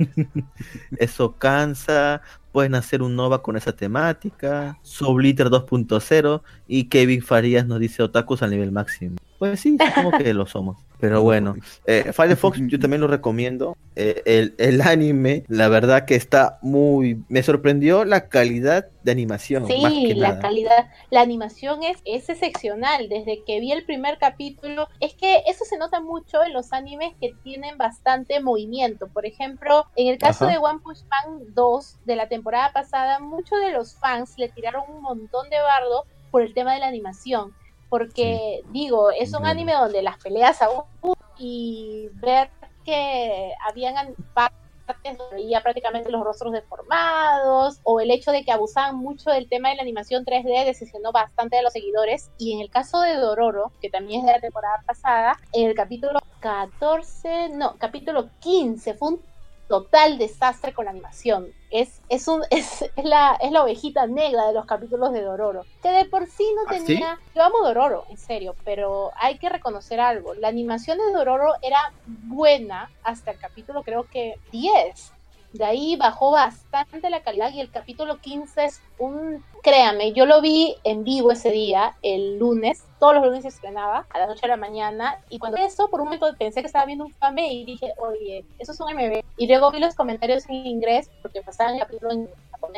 (laughs) Eso cansa, pueden hacer un Nova con esa temática, Subliter 2.0 y Kevin Farías nos dice otakus al nivel máximo. Pues sí, supongo que lo somos. Pero bueno, eh, Firefox yo (laughs) también lo recomiendo. Eh, el, el, anime, la verdad que está muy... Me sorprendió la calidad de animación. Sí, la calidad. La animación es, es excepcional. Desde que vi el primer capítulo, es que eso se nota mucho en los animes que tienen bastante movimiento. Por ejemplo, en el caso de One Punch Man 2 de la temporada pasada, muchos de los fans le tiraron un montón de bardo por el tema de la animación porque digo, es un anime donde las peleas aún y ver que habían partes donde veía prácticamente los rostros deformados o el hecho de que abusaban mucho del tema de la animación 3D decepcionó bastante a los seguidores. Y en el caso de Dororo, que también es de la temporada pasada, en el capítulo 14, no, capítulo 15 fue un total desastre con la animación. Es, es, un, (laughs) es, la, es la ovejita negra de los capítulos de Dororo. Que de por sí no ¿Ah, tenía. Yo amo Dororo, en serio, pero hay que reconocer algo. La animación de Dororo era buena hasta el capítulo, creo que 10. De ahí bajó bastante la calidad y el capítulo 15 es un... Créame, yo lo vi en vivo ese día, el lunes, todos los lunes se estrenaba a las 8 de la mañana y cuando eso por un momento pensé que estaba viendo un fame y dije, oye, eso es un MB. Y luego vi los comentarios en inglés porque pasaban el capítulo en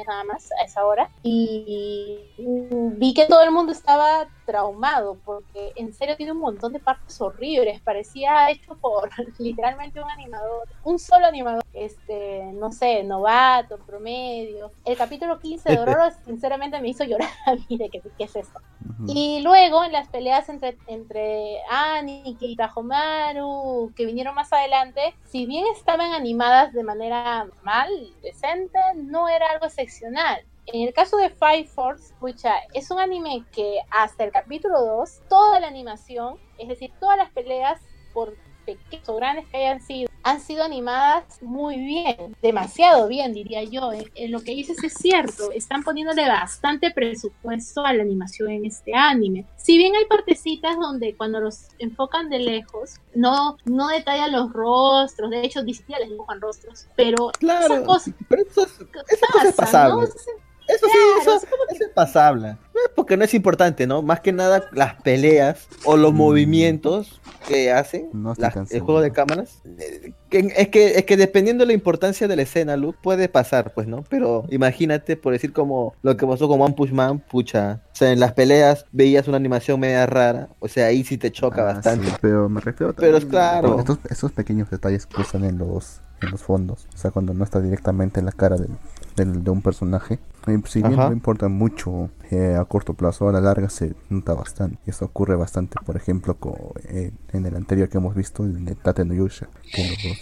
nada más a esa hora y vi que todo el mundo estaba traumado porque en serio tiene un montón de partes horribles, parecía hecho por (laughs) literalmente un animador, un solo animador, este, no sé, novato, promedio. El capítulo 15 de Dororo (laughs) sinceramente me hizo llorar a mí de que qué es esto. Y luego en las peleas entre, entre Annie y Tajomaru, que vinieron más adelante, si bien estaban animadas de manera mal, decente, no era algo excepcional. En el caso de Five Force, pucha, es un anime que hasta el capítulo 2, toda la animación, es decir, todas las peleas, por pequeños o grandes que hayan sido, han sido animadas muy bien, demasiado bien, diría yo. En, lo que dices es cierto, están poniéndole bastante presupuesto a la animación en este anime. Si bien hay partecitas donde cuando los enfocan de lejos, no, no detallan los rostros, de hecho, ni siquiera les dibujan rostros, pero claro, esa cosa, pero eso, es pasable. Eso sí, eso, es pasable. Porque no es importante, ¿no? Más que nada las peleas o los mm. movimientos que hacen el juego de cámaras. Eh, es que, es que dependiendo de la importancia de la escena, Luke, puede pasar, pues, ¿no? Pero imagínate, por decir como lo que pasó con One Push Man, pucha. O sea, en las peleas veías una animación media rara. O sea, ahí sí te choca ah, bastante. pero me refiero Pero claro. Estos, esos pequeños detalles que usan en los en los fondos, o sea, cuando no está directamente en la cara del, de un personaje. Si bien no importa mucho eh, a corto plazo, a la larga se nota bastante. Y eso ocurre bastante, por ejemplo, con, eh, en el anterior que hemos visto, el de Tate no Yusha,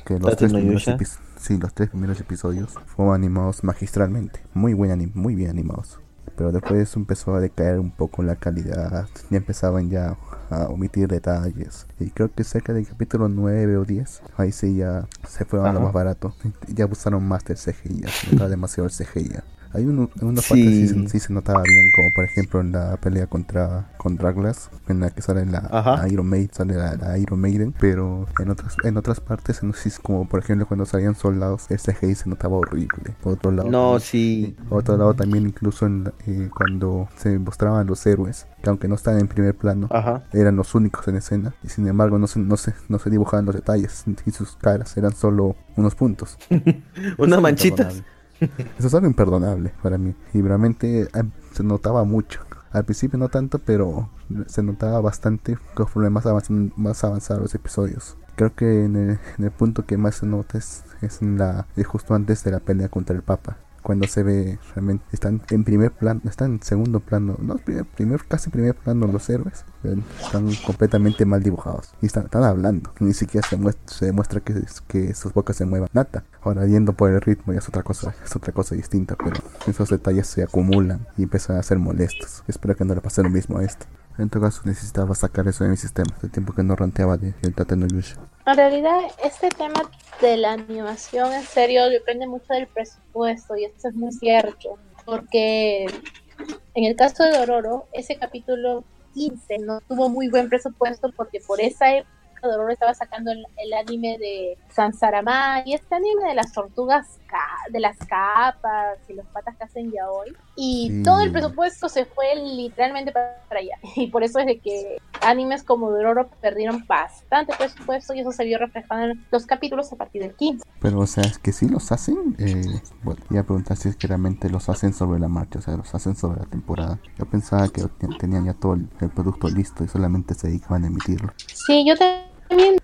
que los, tres primeros sí, los tres primeros episodios fueron animados magistralmente, muy, buen muy bien animados pero después empezó a decaer un poco la calidad, ya empezaban ya a omitir detalles. Y creo que cerca del capítulo 9 o 10, ahí sí ya se fue a lo más barato. Ya usaron más del CGI, ya se demasiado el CGI. Hay uno, en una parte sí, sí, se notaba bien, como por ejemplo en la pelea contra, contra Glass, en la que sale la, Iron Maiden, sale la, Iron Maiden, pero en otras en otras partes, como por ejemplo cuando salían soldados, el CGI se notaba horrible. Por otro lado, no, sí. Por otro lado también incluso en, eh, cuando se mostraban los héroes, que aunque no están en primer plano, eran los únicos en escena, y sin embargo no se, no se, no se dibujaban los detalles, y sus caras eran solo unos puntos. (laughs) Unas manchitas. (laughs) Eso es algo imperdonable para mí. Y realmente eh, se notaba mucho. Al principio no tanto, pero se notaba bastante conforme más, avanzados más avanzados los episodios. Creo que en el, punto que más se nota es, en la, justo antes de la pelea contra el Papa. Cuando se ve realmente están en primer plano, están en segundo plano, no, primer, primer casi primer plano los héroes, están completamente mal dibujados y están, están hablando, ni siquiera se muestra, se demuestra que, sus bocas se muevan, nada. Ahora yendo por el ritmo ya es otra cosa, es otra cosa distinta, pero esos detalles se acumulan y empiezan a ser molestos. Espero que no le pase lo mismo a esto. En todo caso necesitaba sacar eso de mi sistema, de tiempo que no ranteaba de, del Yushi. En realidad, este tema de la animación, en serio, depende mucho del presupuesto, y esto es muy cierto, porque en el caso de Dororo, ese capítulo 15 no tuvo muy buen presupuesto porque por esa época Dororo estaba sacando el, anime de Sansarama y este anime de las tortugas, de las capas y los patas que hacen ya hoy. Y todo el presupuesto se fue literalmente para allá. (laughs) Y por eso es de que animes como Dororo perdieron bastante presupuesto y eso se vio reflejado en los capítulos a partir del 15. Pero, o sea, es que si los hacen, eh, bueno, ya preguntar si es que realmente los hacen sobre la marcha, o sea, los hacen sobre la temporada. Yo pensaba que tenían ya todo el, el producto listo y solamente se dedicaban a emitirlo. Sí, yo te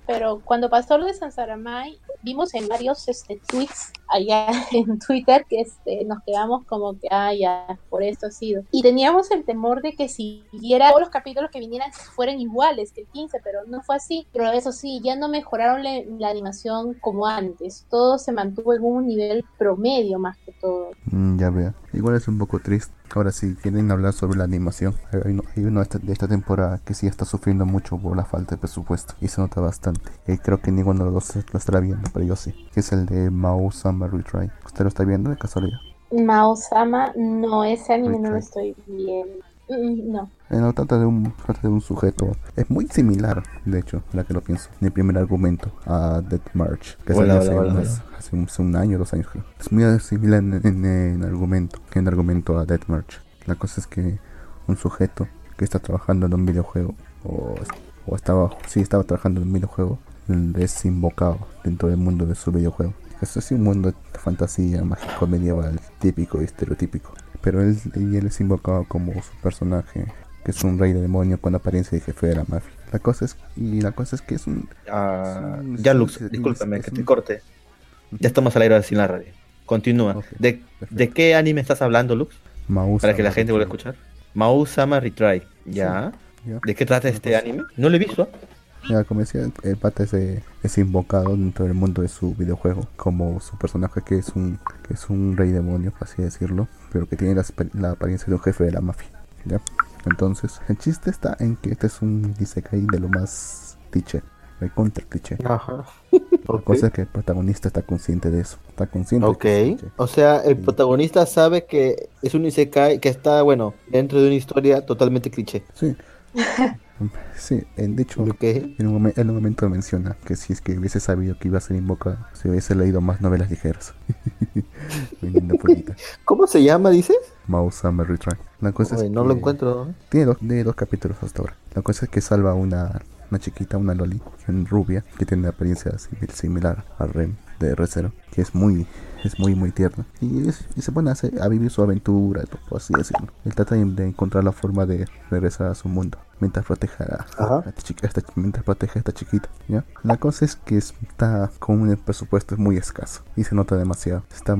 pero cuando pasó lo de Sansaramay, vimos en varios este, tweets allá (laughs) en Twitter que este, nos quedamos como que, ah, ya, por esto ha sido. Y teníamos el temor de que si viera todos los capítulos que vinieran fueran iguales que el 15, pero no fue así. Pero eso sí, ya no mejoraron la, animación como antes. Todo se mantuvo en un nivel promedio más que todo. Mm, ya veo. Igual es un poco triste. Ahora, si quieren hablar sobre la animación, hay uno, de, esta, temporada que sí está sufriendo mucho por la falta de presupuesto y se nota bastante. Y creo que ninguno de los dos lo estará viendo, pero yo sí. Que es el de Mao Summer Retry. ¿Usted lo está viendo de casualidad? Mao Sama, no, ese anime no lo estoy viendo. Mm, no. Eh, no, trata de, un, trata de un sujeto. Es muy similar, de hecho, la que lo pienso. Mi primer argumento a Death March. Que salió hace, un, año, dos años creo. Es muy similar en, en, argumento. En argumento a Death March. La cosa es que un sujeto que está trabajando en un videojuego. O, o estaba, sí, estaba trabajando en un videojuego. Es invocado dentro del mundo de su videojuego. Es así un mundo de fantasía mágico medieval típico y estereotípico pero él, y él es invocado como su personaje, que es un rey de demonio con apariencia de jefe de la mafia. La cosa es, y la cosa es que es un... Ah, ya Lux, discúlpame que te corte. Ya estamos al aire sin la radio. Continúa. ¿De, ¿De, qué anime estás hablando, Lux? Para que la gente vuelva a escuchar. Mau Sama Retry. ¿Ya? ¿De qué trata este anime? No lo he visto. Ya, como decía, el pata es, es, invocado dentro del mundo de su videojuego como su personaje que es un que es un rey demonio, por así decirlo, pero que tiene la, apariencia de un jefe de la mafia. ¿ya? Entonces, el chiste está en que este es un Isekai de lo más cliché, de contra cliché. Ajá. (laughs) Cosa que el protagonista está consciente de eso. Está consciente. Ok. o sea, el protagonista sabe que es un Isekai que está, bueno, dentro de una historia totalmente cliché. Sí. (laughs) Sí, de hecho, en un, momento menciona que si es que hubiese sabido que iba a ser invocado, se hubiese leído más novelas ligeras. (laughs) (laughs) ¿Cómo se llama, dices? Mouse Summer Retry. La cosa es no lo encuentro. Tiene dos, dos capítulos hasta ahora. La cosa es que salva a una, una chiquita, una loli, rubia, que tiene una apariencia similar a Rem de R0, que es muy es muy muy tierno. Y, se pone a, a, vivir su aventura así decirlo. Él trata de, encontrar la forma de regresar a su mundo mientras protege a, esta, mientras protege a esta chiquita ¿ya? la cosa es que está con un presupuesto muy escaso y se nota demasiado. Está,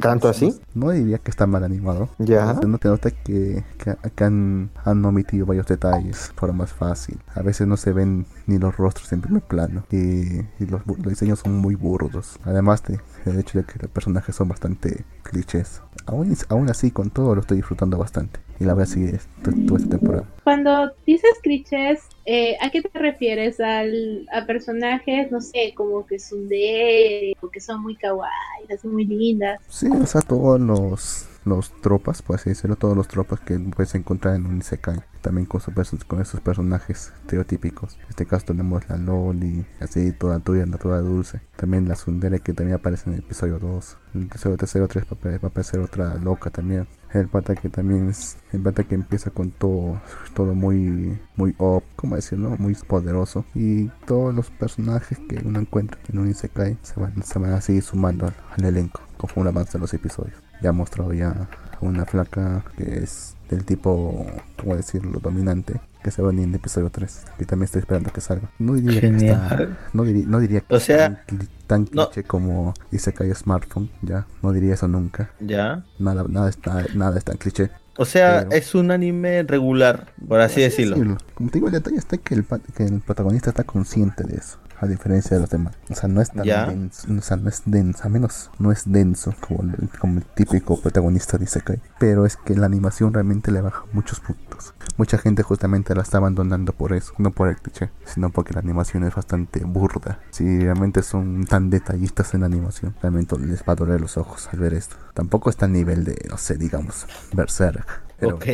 tanto así no diría que está mal animado. Ya. Se nota que, que, han, han, omitido varios detalles para más fácil. A veces no se ven ni los rostros en primer plano y, los, los diseños son muy burdos. Además de el hecho de que los personajes son bastante clichés. Aún, aún así, con todo lo estoy disfrutando bastante. Y la voy a seguir toda esta temporada. Cuando dices clichés, eh, ¿a qué te refieres? ¿Al, ¿A personajes, no sé, como que son de o que son muy kawaii, así muy lindas? Sí, o sea, todos los los tropas, por así decirlo, todos los tropas que puedes encontrar en un Isekai. También con, con esos personajes estereotípicos. En este caso tenemos la Loli, así toda tuya, toda dulce. También la Sundere que también aparece en el episodio 2. En el episodio tercero 3 va a aparecer otra loca también. El pata que también es el pata que empieza con todo todo muy muy up, como decirlo, muy poderoso y todos los personajes que uno encuentra en un Isekai se van se a seguir sumando al, al elenco conforme avanzan los episodios ya ha mostrado ya una flaca que es del tipo, ¿cómo decirlo?, dominante, que se va en el episodio 3, que también estoy esperando que salga. No diría que está, no, diría, no diría que o sea, tan cliché como Isekai Smartphone, ya, no diría eso nunca. Ya. Nada, nada, está, nada es tan cliché. O sea, es un anime regular, por así, decirlo. Como te digo, el detalle está que el, que el protagonista está consciente de eso a diferencia de los demás. O sea, no es tan denso, o sea, no es denso, a menos no es denso como el, como el típico protagonista de Isekai. Pero es que la animación realmente le baja muchos puntos. Mucha gente justamente la está abandonando por eso, no por el cliché, sino porque la animación es bastante burda. Si realmente son tan detallistas en la animación, realmente les va a doler los ojos al ver esto. Tampoco está a nivel de, no sé, digamos, Berserk. ok,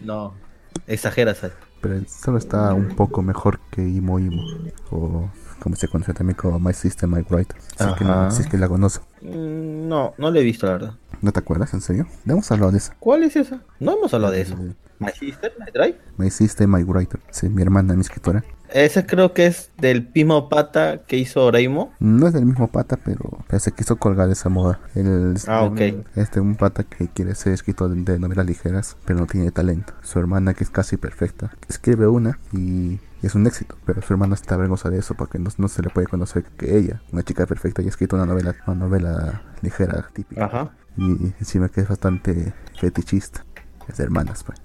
no, exageras. Pero solo está un poco mejor que Imo Imo. O como se conoce también como My System, My Writer. Si, es que la conoce. Mm, no, no la he visto, la verdad. ¿No te acuerdas, en serio? Hemos hablado de eso. ¿Cuál es esa? No hemos hablado de eso. My System, My Drive. My System, My Writer. Sí, mi hermana, mi escritora. Ese creo que es del mismo pata que hizo Oreimo. No es del mismo pata, pero, se quiso colgar esa moda. El, ah, ok. Este, un pata que quiere ser escritor de, novelas ligeras, pero no tiene talento. Su hermana, que es casi perfecta, escribe una y es un éxito, pero su hermana está avergonzada de eso porque no, no, se le puede conocer que ella, una chica perfecta, haya escrito una novela, una novela ligera, típica. Ajá. Y encima que es bastante fetichista. Es de hermanas, pues.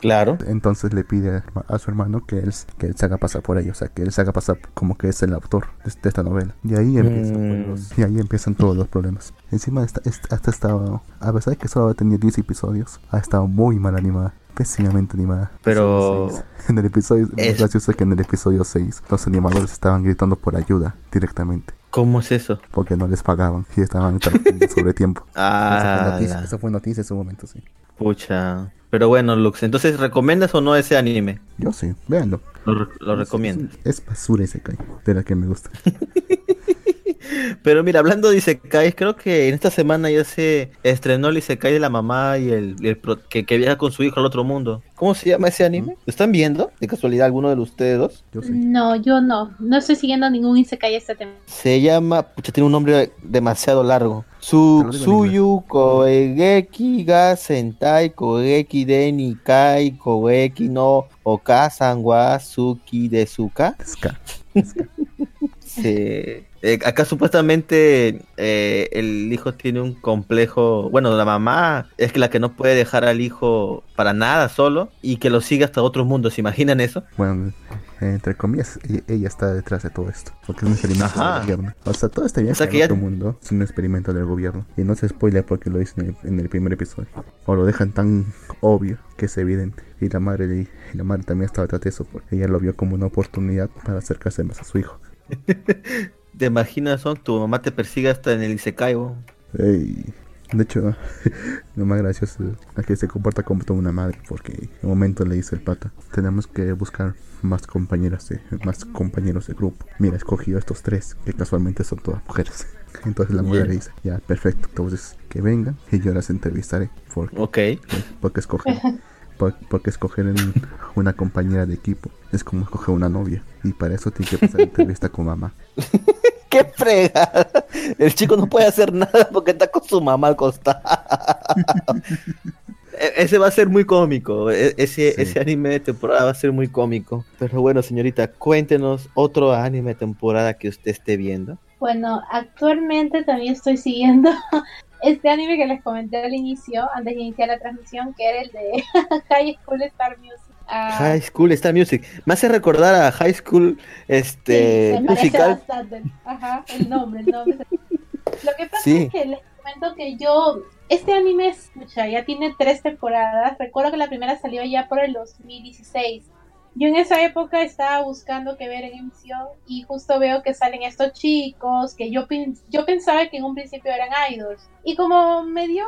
Claro. Entonces le pide a su hermano que él, que él se haga pasar por ella, o sea, que él se haga pasar como que es el autor de, esta novela. Y ahí, empiezan, mm. y ahí empiezan todos los problemas. Encima, esta, hasta estaba, a pesar de que solo tenía 10 episodios, ha estado muy mal animada pésimamente animada. Pero (laughs) en el episodio es gracioso que en el episodio 6 los animadores estaban gritando por ayuda directamente. ¿Cómo es eso? Porque no les pagaban y estaban sobre tiempo. (laughs) Ah, eso fue, noticia, en su momento, sí. Pucha. Pero bueno, Lux, entonces, ¿recomiendas o no ese anime? Yo sí, véanlo. Lo, lo recomiendas. Es, basura ese kai, de la que me gusta. (laughs) (laughs) Pero mira, hablando de Isekai, creo que en esta semana ya se estrenó el Isekai de la mamá y el, que, que, viaja con su hijo al otro mundo. ¿Cómo se llama ese anime? ¿Lo están viendo? ¿De casualidad alguno de ustedes dos? No, yo no. No estoy siguiendo ningún Isekai este tema. Se llama, pucha, tiene un nombre demasiado largo. Su, Suyu Koegeki ga Sentai Koegeki de Nikai Koegeki no Okasan wa Suki de Suka. (laughs) sí. Eh, acá supuestamente eh, el hijo tiene un complejo, bueno, la mamá es la que no puede dejar al hijo para nada solo y que lo siga hasta otros mundos, ¿se imaginan eso? Bueno, entre comillas, ella, está detrás de todo esto, porque es un experimento del gobierno. O sea, todo este viaje o otro mundo es un experimento del gobierno. Y no se spoiler porque lo dice en el, primer episodio. O lo dejan tan obvio que es evidente. Y la madre, y la madre también estaba detrás de eso, porque ella lo vio como una oportunidad para acercarse más a su hijo. (laughs) ¿Te imaginas, son? Tu mamá te persigue hasta en el Isekai, De hecho, (laughs) lo más gracioso es que se comporta como toda una madre, porque en un momento le dice el pata, tenemos que buscar más compañeras, de, más compañeros de grupo. Mira, he escogido estos tres, que casualmente son todas mujeres. (laughs) Entonces la mujer le dice, ya, perfecto, entonces que vengan y yo las entrevistaré. Porque, ok. Porque escoger, porque escoger una compañera de equipo es como escoger una novia. Y para eso tiene que pasar entrevista con mamá. (laughs) ¡Qué fregada! El chico no puede hacer nada porque está con su mamá al costado. (laughs) E-, ese va a ser muy cómico. E-, ese, ese anime de temporada va a ser muy cómico. Pero bueno, señorita, cuéntenos otro anime de temporada que usted esté viendo. Bueno, actualmente también estoy siguiendo este anime que les comenté al inicio, antes de iniciar la transmisión, que era el de (laughs) High School Star Music. High School Star Music. Me hace recordar a High School este sí, musical. Bastante. Ajá, el nombre, el nombre. Lo que pasa es que les comento que yo este anime escucha, ya tiene tres temporadas. Recuerdo que la primera salió ya por el 2016. Yo en esa época estaba buscando qué ver en emisión y justo veo que salen estos chicos que yo, yo pensaba que en un principio eran idols. Y como me dio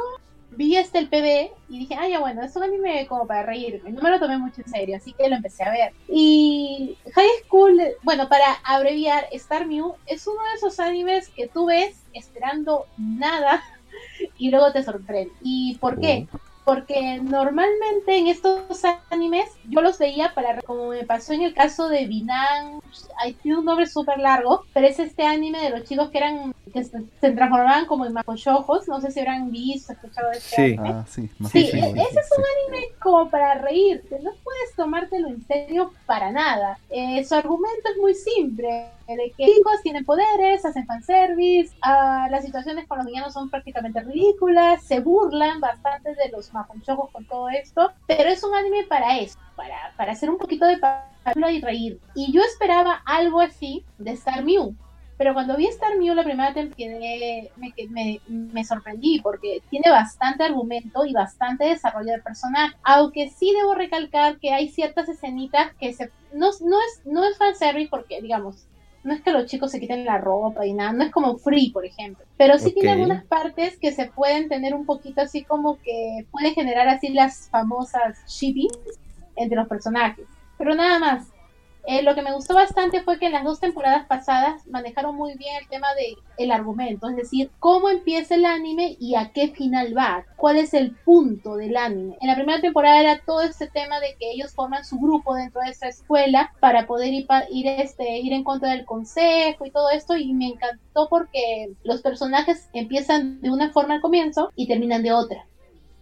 vi este el PB y dije, ah, ya bueno, es un anime como para reírme. No me lo tomé mucho en serio, así que lo empecé a ver. Y High School, bueno, para abreviar, Star Mew es uno de esos animes que tú ves esperando nada (laughs) y luego te sorprende. ¿Y por qué? Porque normalmente en estos animes yo los veía para, como me pasó en el caso de Binan, tiene un nombre súper largo, pero es este anime de los chicos que eran, que se, transformaban como en ojos no sé si habrán visto, escuchado de este sí. anime. Ah, sí, sí, ese es un anime como para reírte, no puedes tomártelo en serio para nada. Eh, su argumento es muy simple, de que chicos tienen poderes, hacen fanservice, uh, las situaciones con los villanos son prácticamente ridículas, se burlan bastante de los majonchojos con todo esto, pero es un anime para eso, para, para hacer un poquito de y reír. Y yo esperaba algo así de Star Mew, pero cuando vi Star Mew la primera temporada me, me, sorprendí porque tiene bastante argumento y bastante desarrollo de personaje. Aunque sí debo recalcar que hay ciertas escenitas que se, no, no, es, no es fanservice porque, digamos, no es que los chicos se quiten la ropa y nada, no es como Free, por ejemplo, pero sí tiene algunas partes que se pueden tener un poquito así como que puede generar así las famosas shippies entre los personajes, pero nada más. Eh, lo que me gustó bastante fue que en las dos temporadas pasadas manejaron muy bien el tema de el argumento, es decir, cómo empieza el anime y a qué final va, cuál es el punto del anime. En la primera temporada era todo este tema de que ellos forman su grupo dentro de esa escuela para poder ir, ir, este, ir en contra del consejo y todo esto y me encantó porque los personajes empiezan de una forma al comienzo y terminan de otra.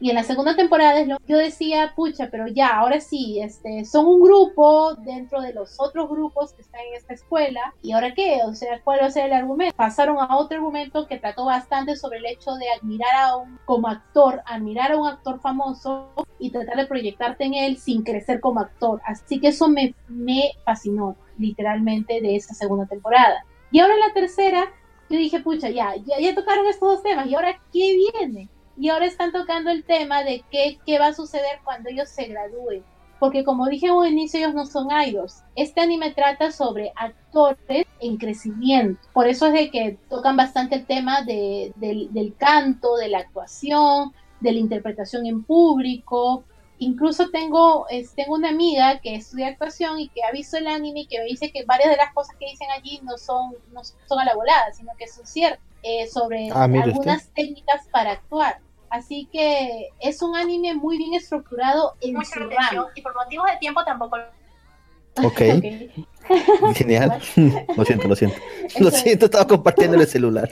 Y en la segunda temporada yo decía, pucha, pero ya, ahora sí, este, son un grupo dentro de los otros grupos que están en esta escuela. ¿Y ahora qué? O sea, ¿cuál va a ser el argumento? Pasaron a otro argumento que trató bastante sobre el hecho de admirar a un, como actor, admirar a un actor famoso y tratar de proyectarte en él sin crecer como actor. Así que eso me, me fascinó, literalmente, de esa segunda temporada. Y ahora en la tercera, yo dije, pucha, ya, ya, ya tocaron estos dos temas, ¿y ahora qué viene? Y ahora están tocando el tema de qué, qué va a suceder cuando ellos se gradúen. Porque como dije al inicio, ellos no son idols. Este anime trata sobre actores en crecimiento. Por eso es de que tocan bastante el tema de, del, del canto, de la actuación, de la interpretación en público. Incluso tengo, tengo una amiga que estudia actuación y que ha visto el anime y que me dice que varias de las cosas que dicen allí no son, no son a la volada, sino que son ciertas eh, sobre ah, algunas técnicas para actuar. Así que es un anime muy bien estructurado en su rama. Y por motivos de tiempo tampoco. Ok. (laughs) okay. (laughs) Genial. (laughs) lo siento, lo siento. Lo siento, estaba compartiendo el celular.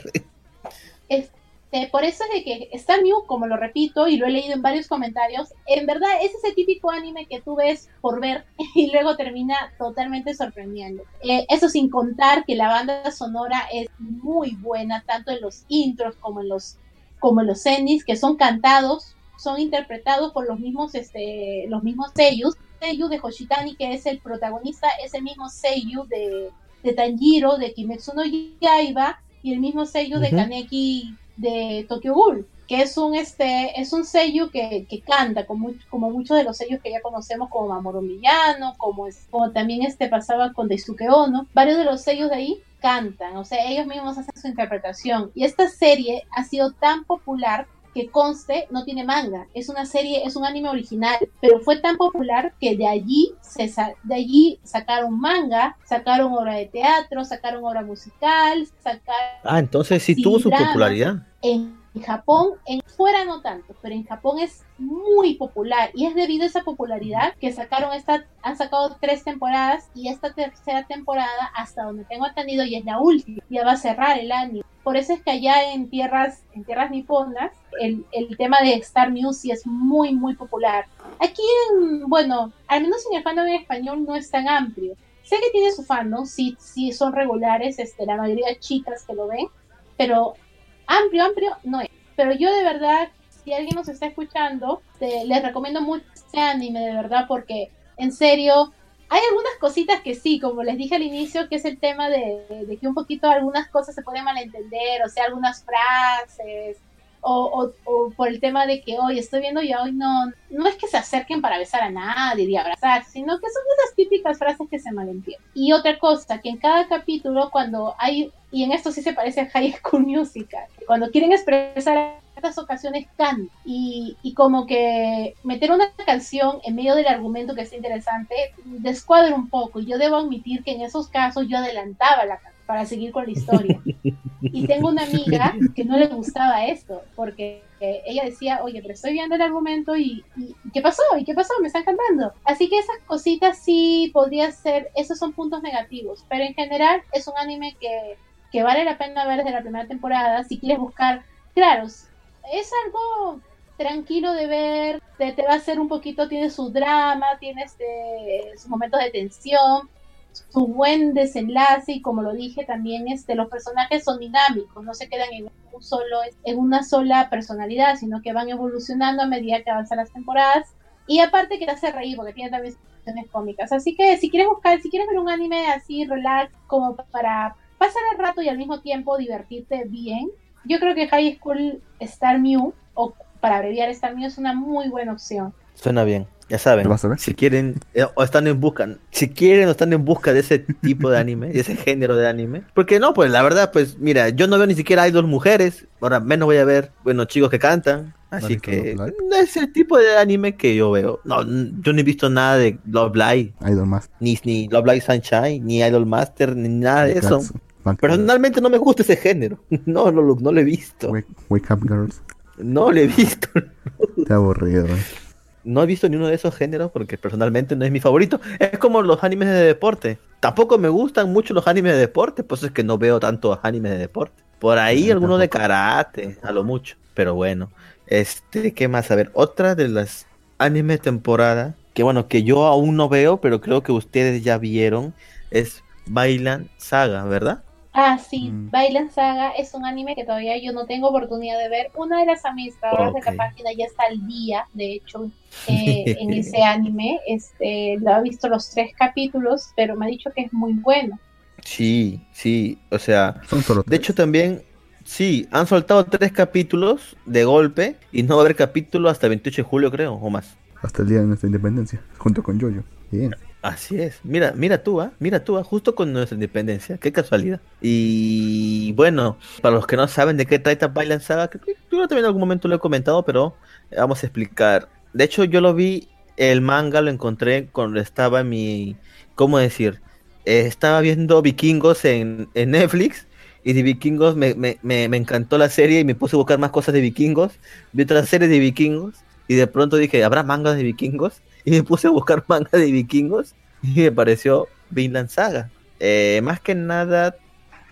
Este, por eso es de que está Mew, como lo repito y lo he leído en varios comentarios, en verdad es ese típico anime que tú ves por ver y luego termina totalmente sorprendiendo. Eh, eso sin contar que la banda sonora es muy buena, tanto en los intros como en los como los endings, que son cantados, son interpretados por los mismos, este, los mismos seiyus. Seiyu de Hoshitani, que es el protagonista, es el mismo Seiyu de, de Tanjiro, de Kimetsu no Yaiba, y el mismo Seiyu de Kaneki de Tokyo Ghoul que es un este es un sello que, que canta como, como muchos de los sellos que ya conocemos como Mamoru Millano como, es, como también este pasaba con Daisuke Ono varios de los sellos de ahí cantan, o sea, ellos mismos hacen su interpretación. Y esta serie ha sido tan popular que conste, no tiene manga, es una serie, es un anime original, pero fue tan popular que de allí, se de allí sacaron manga, sacaron obra de teatro, sacaron obra musical, sacaron... Ah, entonces sí tuvo su popularidad. En en Japón, en fuera no tanto, pero en Japón es muy popular y es debido a esa popularidad que sacaron esta, han sacado tres temporadas y esta tercera temporada, hasta donde tengo entendido, y es la última, ya va a cerrar el año. Por eso es que allá en tierras, en tierras niponas, el, el tema de Star Music es muy, muy popular. Aquí, en, bueno, al menos en el fandom en español no es tan amplio. Sé que tiene su fandom, sí, sí son regulares, este, la mayoría de chicas que lo ven, pero amplio, amplio no es. Pero yo de verdad, si alguien nos está escuchando, les recomiendo mucho este anime, de verdad, porque en serio, hay algunas cositas que sí, como les dije al inicio, que es el tema de, de que un poquito algunas cosas se pueden malentender, o sea, algunas frases, o, o, por el tema de que hoy estoy viendo y hoy no, no es que se acerquen para besar a nadie y abrazar, sino que son esas típicas frases que se malentienden. Y otra cosa, que en cada capítulo cuando hay, y en esto sí se parece a High School Musical, cuando quieren expresar estas ocasiones cantan y, y como que meter una canción en medio del argumento que es interesante descuadra un poco y yo debo admitir que en esos casos yo adelantaba la canción para seguir con la historia. Y tengo una amiga que no le gustaba esto, porque ella decía, oye, pero estoy viendo el argumento y, ¿qué pasó? ¿Y qué pasó? Me están cantando. Así que esas cositas sí podría ser, esos son puntos negativos, pero en general es un anime que, vale la pena ver desde la primera temporada. Si quieres buscar, claro, es algo tranquilo de ver, te, te va a hacer un poquito, tiene su drama, tiene este, sus momentos de tensión, su buen desenlace y como lo dije también este los personajes son dinámicos no se quedan en un solo en una sola personalidad sino que van evolucionando a medida que avanzan las temporadas. Y aparte que te hace reír porque tiene también situaciones cómicas. Así que si quieres buscar si quieres ver un anime así relax como para pasar el rato y al mismo tiempo divertirte bien yo creo que High School Star Mew o para abreviar Star Mew es una muy buena opción. Suena bien ya saben, si quieren eh, o están en busca, si quieren o están en busca de ese tipo de anime, de ese género de anime, porque no, pues la verdad, pues mira, yo no veo ni siquiera idols mujeres, ahora menos voy a ver, bueno, chicos que cantan, así que no es el tipo de anime que yo veo. No, yo no he visto nada de Love Live, Idol Master, ni, ni Love Live Sunshine, ni Idol Master, ni nada de eso. Personalmente no me gusta ese género, (laughs) no, no, no, lo he visto. Wake, Up Girls. No lo he visto. Te aburrido. Eh no he visto ni uno de esos géneros porque personalmente no es mi favorito. Es como los animes de deporte. Tampoco me gustan mucho los animes de deporte, pues es que no veo tanto animes de deporte. Por ahí alguno de karate, a lo mucho. Pero bueno, este, ¿qué más? A ver, otra de las animes temporada, que bueno, que yo aún no veo, pero creo que ustedes ya vieron, es Bailan Saga, ¿verdad? Ah, sí, mm. Bailan Saga es un anime que todavía yo no tengo oportunidad de ver. Una de las amistades de la página ya está al día, de hecho, (laughs) eh, en ese anime. Este, lo ha visto los tres capítulos, pero me ha dicho que es muy bueno. Sí, sí, o sea, de hecho también, sí, han soltado tres capítulos de golpe y no va a haber capítulo hasta el 28 de julio, creo, o más. Hasta el día de nuestra independencia, junto con Yoyo. Bien. Así es. Mira, mira tú, ¿ah? Mira tú, ¿ah? justo con nuestra independencia. Qué casualidad. Y bueno, para los que no saben de qué trata Bailan Saga, que yo también en algún momento lo he comentado, pero vamos a explicar. De hecho, yo lo vi, el manga lo encontré cuando estaba en mi. ¿Cómo decir? Eh, estaba viendo Vikingos en, Netflix y de Vikingos me, me, me, encantó la serie y me puse a buscar más cosas de Vikingos. Vi otra serie de Vikingos y de pronto dije, ¿habrá mangas de Vikingos? Y me puse a buscar (laughs) manga de vikingos y me pareció Vinland Saga. Eh, más que nada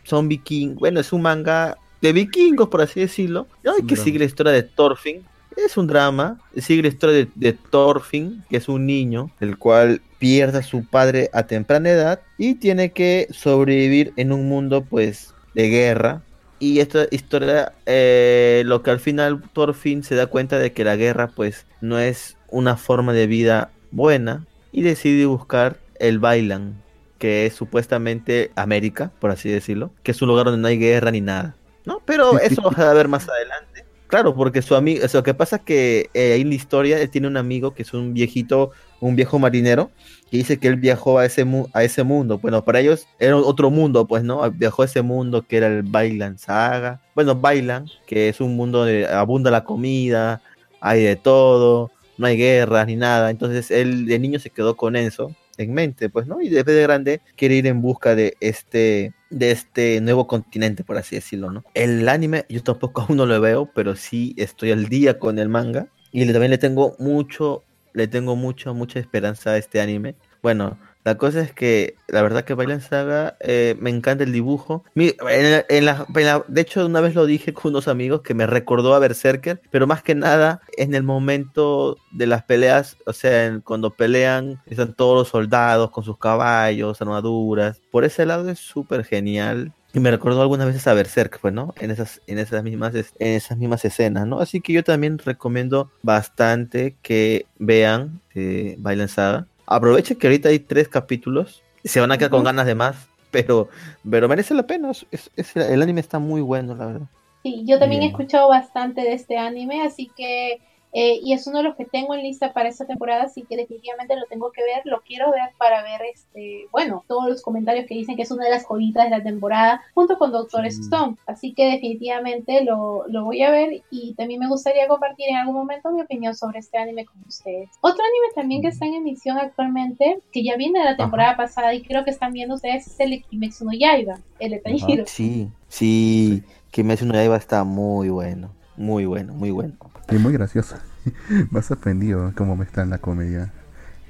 son vikingos, bueno, es un manga de vikingos, por así decirlo, hay que sigue la historia de Thorfinn. Es un drama, sigue la historia de, Thorfinn, que es un niño, el cual pierde a su padre a temprana edad y tiene que sobrevivir en un mundo pues de guerra. Y esta historia, eh, lo que al final Thorfinn se da cuenta de que la guerra pues no es una forma de vida buena y decide buscar el Bailan, que es supuestamente América, por así decirlo, que es un lugar donde no hay guerra ni nada, ¿no? Pero eso lo va a ver más adelante. Claro, porque su amigo, lo que pasa es que eh, ahí en la historia él tiene un amigo que es un viejito, un viejo marinero, dice que él viajó a ese, a ese mundo. Bueno, para ellos era otro mundo, pues, ¿no? Viajó a ese mundo que era el Bailan Saga. Bueno, Bailan, que es un mundo donde abunda la comida, hay de todo, no hay guerras ni nada. Entonces él de niño se quedó con eso en mente, pues, ¿no? Y después de grande quiere ir en busca de este de este nuevo continente, por así decirlo, ¿no? El anime yo tampoco (laughs) aún no lo veo, pero sí estoy al día con el manga y también le tengo mucho le tengo mucho mucha esperanza a este anime. Bueno, la cosa es que la verdad que Bailan Saga eh, me encanta el dibujo. en la, de hecho, una vez lo dije con unos amigos que me recordó a Berserker, pero más que nada en el momento de las peleas, o sea, cuando pelean, están todos los soldados con sus caballos, armaduras. Por ese lado es súper genial. Y me recordó algunas veces a Berserk, pues, ¿no? En esas, en esas mismas, en esas mismas escenas, ¿no? Así que yo también recomiendo bastante que vean eh, Bailan Saga aprovechen que ahorita hay tres capítulos. Se van a quedar con ganas de más, pero, pero merece la pena. Es, el anime está muy bueno, la verdad. Sí, yo también he escuchado bastante de este anime, así que eh, y es uno de los que tengo en lista para esta temporada, así que definitivamente lo tengo que ver, lo quiero ver para ver, este, bueno, todos los comentarios que dicen que es una de las joyitas de la temporada, junto con Doctor Stone. Así que definitivamente lo, lo voy a ver y también me gustaría compartir en algún momento mi opinión sobre este anime con ustedes. Otro anime también que está en emisión actualmente, que ya viene de la temporada pasada y creo que están viendo ustedes, es el Kimetsu no Yaiba, el de Sí, sí, Kimetsu no Yaiba está muy bueno, muy bueno, muy bueno. Y muy gracioso. (laughs) Me ha sorprendido cómo me está en la comedia.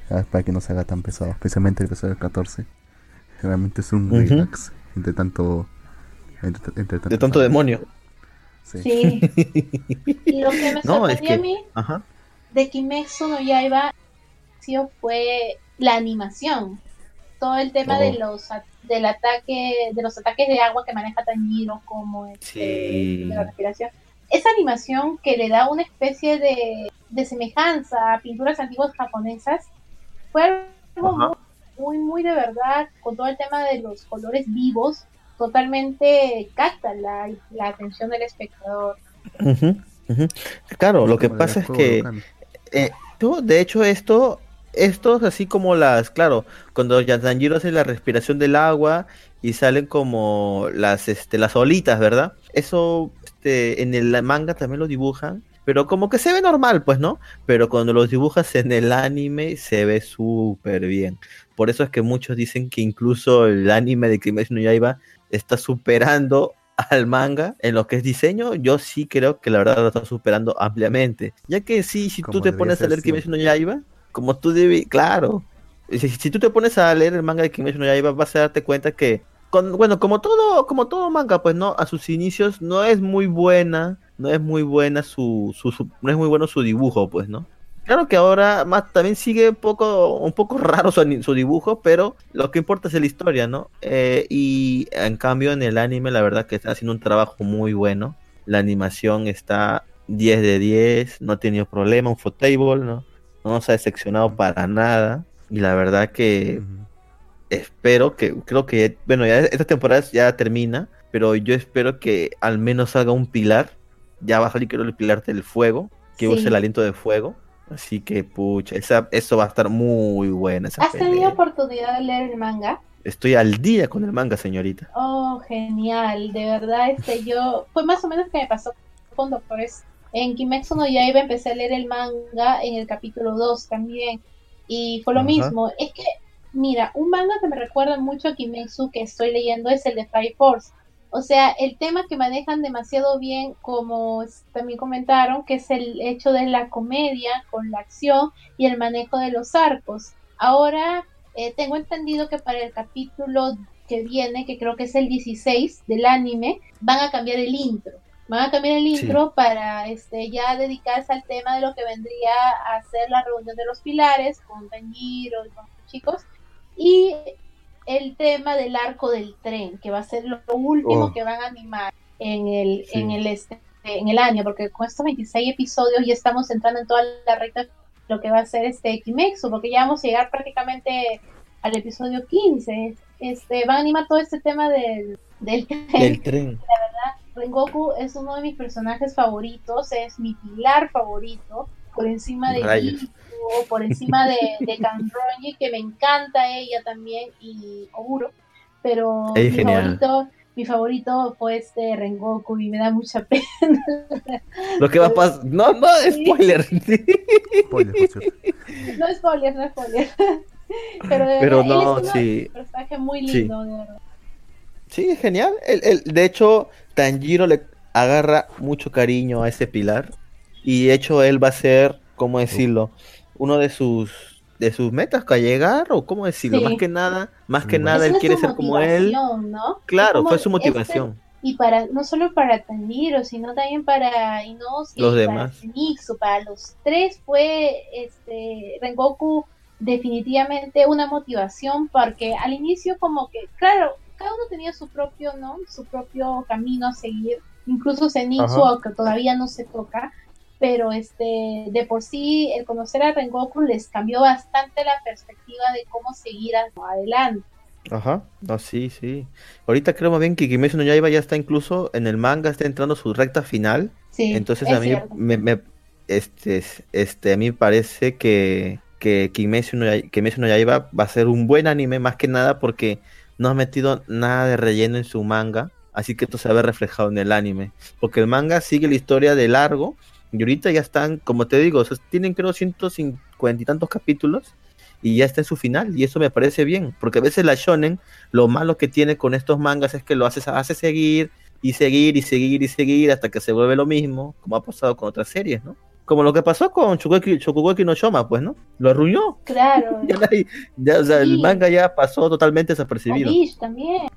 Ah, para que no se haga tan pesado. Especialmente el episodio 14. Realmente es un relax entre tanto. Entre, de tanto demonio. Sí. (laughs) y lo que me sorprendió a mí de Kimetsu no Yaiba fue la animación. todo el tema de los del ataque, de los ataques de agua que maneja Tanjiro como este, de la respiración. Esa animación que le da una especie de, de semejanza a pinturas antiguas japonesas fue algo muy, muy de verdad, con todo el tema de los colores vivos, totalmente capta la, la atención del espectador. Claro, lo que pasa es que eh, tú, de hecho, esto, estos así como las, claro, cuando Tanjiro hace la respiración del agua y salen como las, este, las olitas, ¿verdad? Eso, este, en el manga también lo dibujan, pero como que se ve normal, pues, ¿no? Pero cuando los dibujas en el anime se ve súper bien. Por eso es que muchos dicen que incluso el anime de Kimetsu no Yaiba está superando (laughs) al manga en lo que es diseño, yo sí creo que la verdad lo está superando ampliamente. Ya que sí, si tú te pones a leer Kimetsu no Yaiba, como tú debes, claro, si, tú te pones a leer el manga de Kimetsu no Yaiba, vas a darte cuenta que, bueno, como todo, como todo manga, pues no, a sus inicios no es muy buena, no es muy buena su, su, su no es muy bueno su dibujo, pues, ¿no? Claro que ahora más también sigue un poco, un poco (laughs) raro su, su dibujo, pero lo que importa es la historia, ¿no? Eh, y en cambio en el anime la verdad que está haciendo un trabajo muy bueno. La animación está 10 de 10, no ha tenido problema, un fotable, ¿no? No nos ha decepcionado para nada. Y la verdad que espero que, creo que, bueno, ya esta temporada ya termina, pero yo espero que al menos haga un pilar. Ya va a salir creo el pilar del fuego, que use el aliento de fuego Así que, pucha, esa, eso va a estar muy buena. ¿Has tenido oportunidad de leer el manga? Estoy al día con el manga, señorita. Oh, genial. De verdad, este, (laughs) yo. Fue más o menos que me pasó con Doctores. En Kimetsu no Yaiba empecé a leer el manga en el capítulo 2 también. Y fue lo mismo. Es que, mira, un manga que me recuerda mucho a Kimetsu que estoy leyendo es el de Fire Force. O sea, el tema que manejan demasiado bien, como también comentaron, que es el hecho de la comedia con la acción y el manejo de los arcos. Ahora eh, tengo entendido que para el capítulo que viene, que creo que es el 16 del anime, van a cambiar el intro. Van a cambiar el intro para este ya dedicarse al tema de lo que vendría a ser la reunión de los pilares con Tanjiro y con los chicos. Y el tema del arco del tren, que va a ser lo último oh. que van a animar en el, en el este, en el año, porque con estos 26 episodios ya estamos entrando en toda la recta lo que va a ser este Kimetsu, porque ya vamos a llegar prácticamente al episodio 15. Este, van a animar todo este tema del, del tren. (laughs) La verdad, Rengoku es uno de mis personajes favoritos, es mi pilar favorito, por encima de por encima de, de que me encanta ella también, y Oguro, pero mi favorito, mi favorito fue este Rengoku y me da mucha (laughs) pena. Lo que va a pasar, no, no, spoiler. spoiler no spoiler, no spoiler. Pero, pero no, sí. un personaje muy lindo, de verdad. Sí, es genial. El, el, de hecho, Tanjiro le agarra mucho cariño a ese pilar. Y de hecho, él va a ser, ¿cómo decirlo? Uno de sus de sus metas a llegar o cómo decirlo más que nada más que nada él quiere ser como él. ¿no? claro fue su motivación. y para no solo para Tanjiro sino también para Inosuke los demás. Para, para los tres fue este Rengoku definitivamente una motivación porque al inicio como que claro cada uno tenía su propio no su propio camino a seguir. Incluso Zenitsu aunque todavía no se toca pero este de por sí el conocer a Rengoku les cambió bastante la perspectiva de cómo seguir adelante. Ajá, no, sí, sí. Ahorita creo más bien que Kimetsu no Yaiba ya está incluso en el manga, está entrando su recta final. Sí, Entonces a mí me, este, este, a mí parece que, que Kimetsu, no, Kimetsu no Yaiba va a ser un buen anime más que nada porque no ha metido nada de relleno en su manga. Así que esto se va a ver reflejado en el anime. Porque el manga sigue la historia de largo y ahorita ya están, como te digo, tienen creo 150 y tantos capítulos y ya está en su final y eso me parece bien, porque a veces la shonen lo malo que tiene con estos mangas es que lo hace, hace seguir y seguir y seguir y seguir hasta que se vuelve lo mismo, como ha pasado con otras series, ¿no? Como lo que pasó con Shokugeki, no Shoma, pues, ¿no? Lo arruinó. Claro. (laughs) ya, o sea, el manga ya pasó totalmente desapercibido. también.